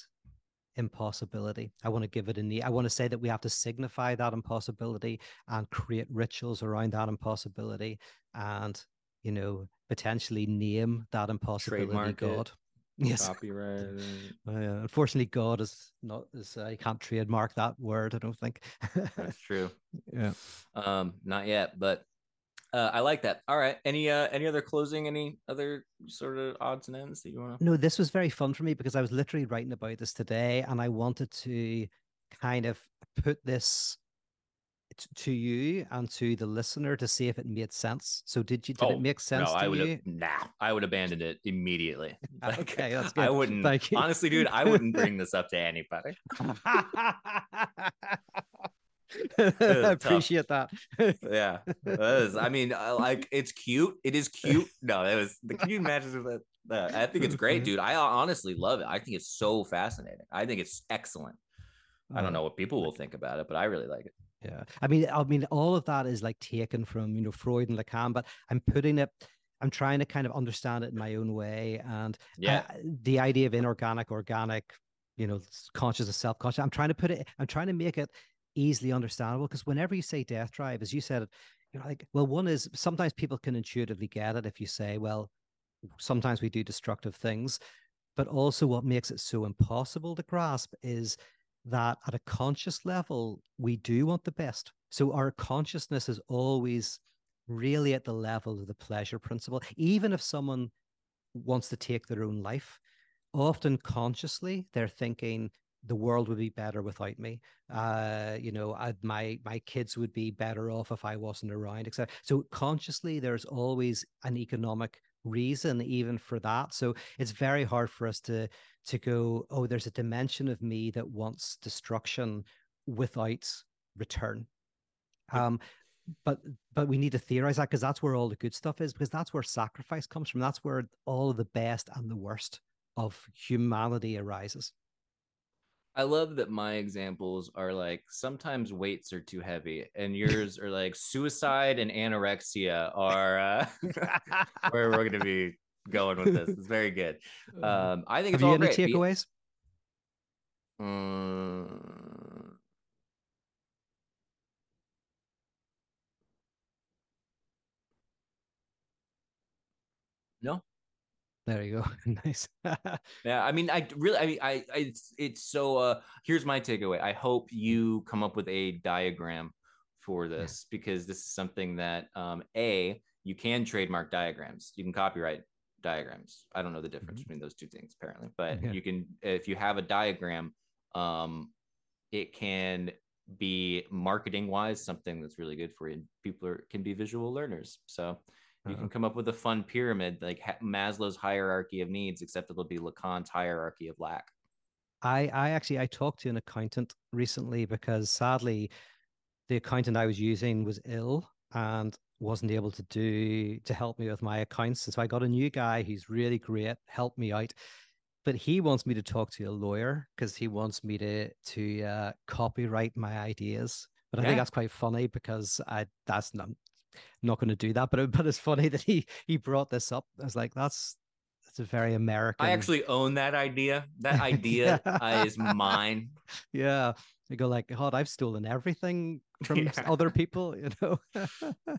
impossibility. I want to give it a name. I want to say that we have to signify that impossibility and create rituals around that impossibility and, you know, potentially name that impossibility Trademark God. It. Yes. Copyright. <laughs> Uh, unfortunately, God is not is uh, you can't trademark that word. I don't think. That's <laughs> true. Yeah. Um, not yet, but uh, I like that. All right. Any uh any other closing? Any other sort of odds and ends that you want to? No, this was very fun for me because I was literally writing about this today, and I wanted to kind of put this to you and to the listener to see if it made sense. So did you did oh, it make sense? No, I would you? have nah, I would abandon it immediately. <laughs> <laughs> Like, okay, that's good. I wouldn't Thank you. honestly, dude, I wouldn't bring this up to anybody. <laughs> I appreciate that. yeah, is, I mean, like it's cute. It is cute. No, it was the cute matches with that. I think it's great, mm-hmm. dude. I honestly love it. I think it's so fascinating. I think it's excellent. I don't uh, know what people will think about it, but I really like it. Yeah, I mean, I mean, all of that is like taken from you know Freud and Lacan, but I'm putting it. I'm trying to kind of understand it in my own way, and yeah, I, the idea of inorganic, organic, you know, conscious and self-conscious. I'm trying to put it. I'm trying to make it easily understandable because whenever you say death drive, as you said, you know, like, well, one is sometimes people can intuitively get it if you say, well, sometimes we do destructive things, but also what makes it so impossible to grasp is that at a conscious level, we do want the best. So our consciousness is always really at the level of the pleasure principle. Even if someone wants to take their own life, often consciously they're thinking the world would be better without me. Uh, you know, I'd, my my kids would be better off if I wasn't around, etc. So consciously, there's always an economic reason even for that. So it's very hard for us to to go, oh, there's a dimension of me that wants destruction without return. Um, but but we need to theorize that because that's where all the good stuff is, because that's where sacrifice comes from. That's where all of the best and the worst of humanity arises. I love that my examples are like sometimes weights are too heavy, and yours are like suicide and anorexia are uh, <laughs> where we're going to be going with this. It's very good. <laughs> Um, I think Have it's you all any great. takeaways? Um, no. There you go. <laughs> nice. <laughs> yeah, I mean, I really, I mean, I, I, it's, it's so. uh Here's my takeaway. I hope you come up with a diagram for this yeah. because this is something that, um, a, you can trademark diagrams. You can copyright diagrams. I don't know the difference mm-hmm. between those two things apparently, but yeah. you can if you have a diagram, um, it can be marketing wise something that's really good for you. People are, can be visual learners, so you can uh-huh. come up with a fun pyramid like Maslow's hierarchy of needs, except it'll be Lacan's hierarchy of lack. I I actually I talked to an accountant recently because sadly the accountant I was using was ill and wasn't able to do to help me with my accounts. And so I got a new guy who's really great, helped me out. But he wants me to talk to a lawyer because he wants me to to uh, copyright my ideas. But I yeah. think that's quite funny because I that's not not going to do that. But it, but it's funny that he he brought this up. I was like, that's that's a very American. I actually own that idea. That <laughs> idea yeah. is mine. Yeah, they go like, God, I've stolen everything <laughs> from yeah. other people. You know, <laughs>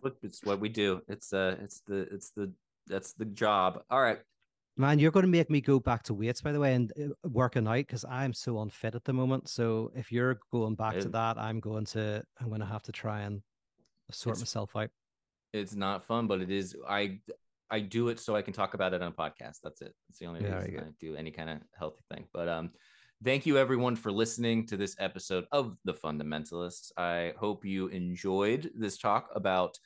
look, it's what we do. It's uh, it's the it's the that's the job. All right. Man, you're going to make me go back to weights, by the way, and uh, working out because I'm so unfit at the moment. So if you're going back it, to that, I'm going to I'm going to have to try and sort myself out it's not fun, but it is. I I do it so I can talk about it on a podcast. That's it. It's the only yeah, reason I, I do any kind of healthy thing. But um, thank you everyone for listening to this episode of The Fundamentalists. I hope you enjoyed this talk about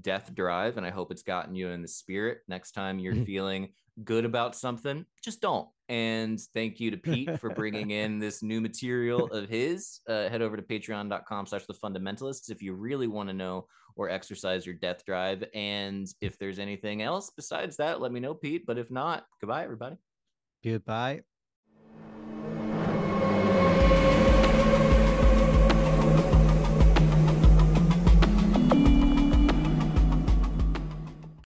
death drive, and I hope it's gotten you in the spirit. Next time you're <laughs> feeling good about something, just don't. And thank you to Pete for bringing <laughs> in this new material of his. Uh, head over to patreon.com slash the fundamentalists if you really want to know or exercise your death drive. And if there's anything else besides that, let me know, Pete. But if not, goodbye, everybody. Goodbye.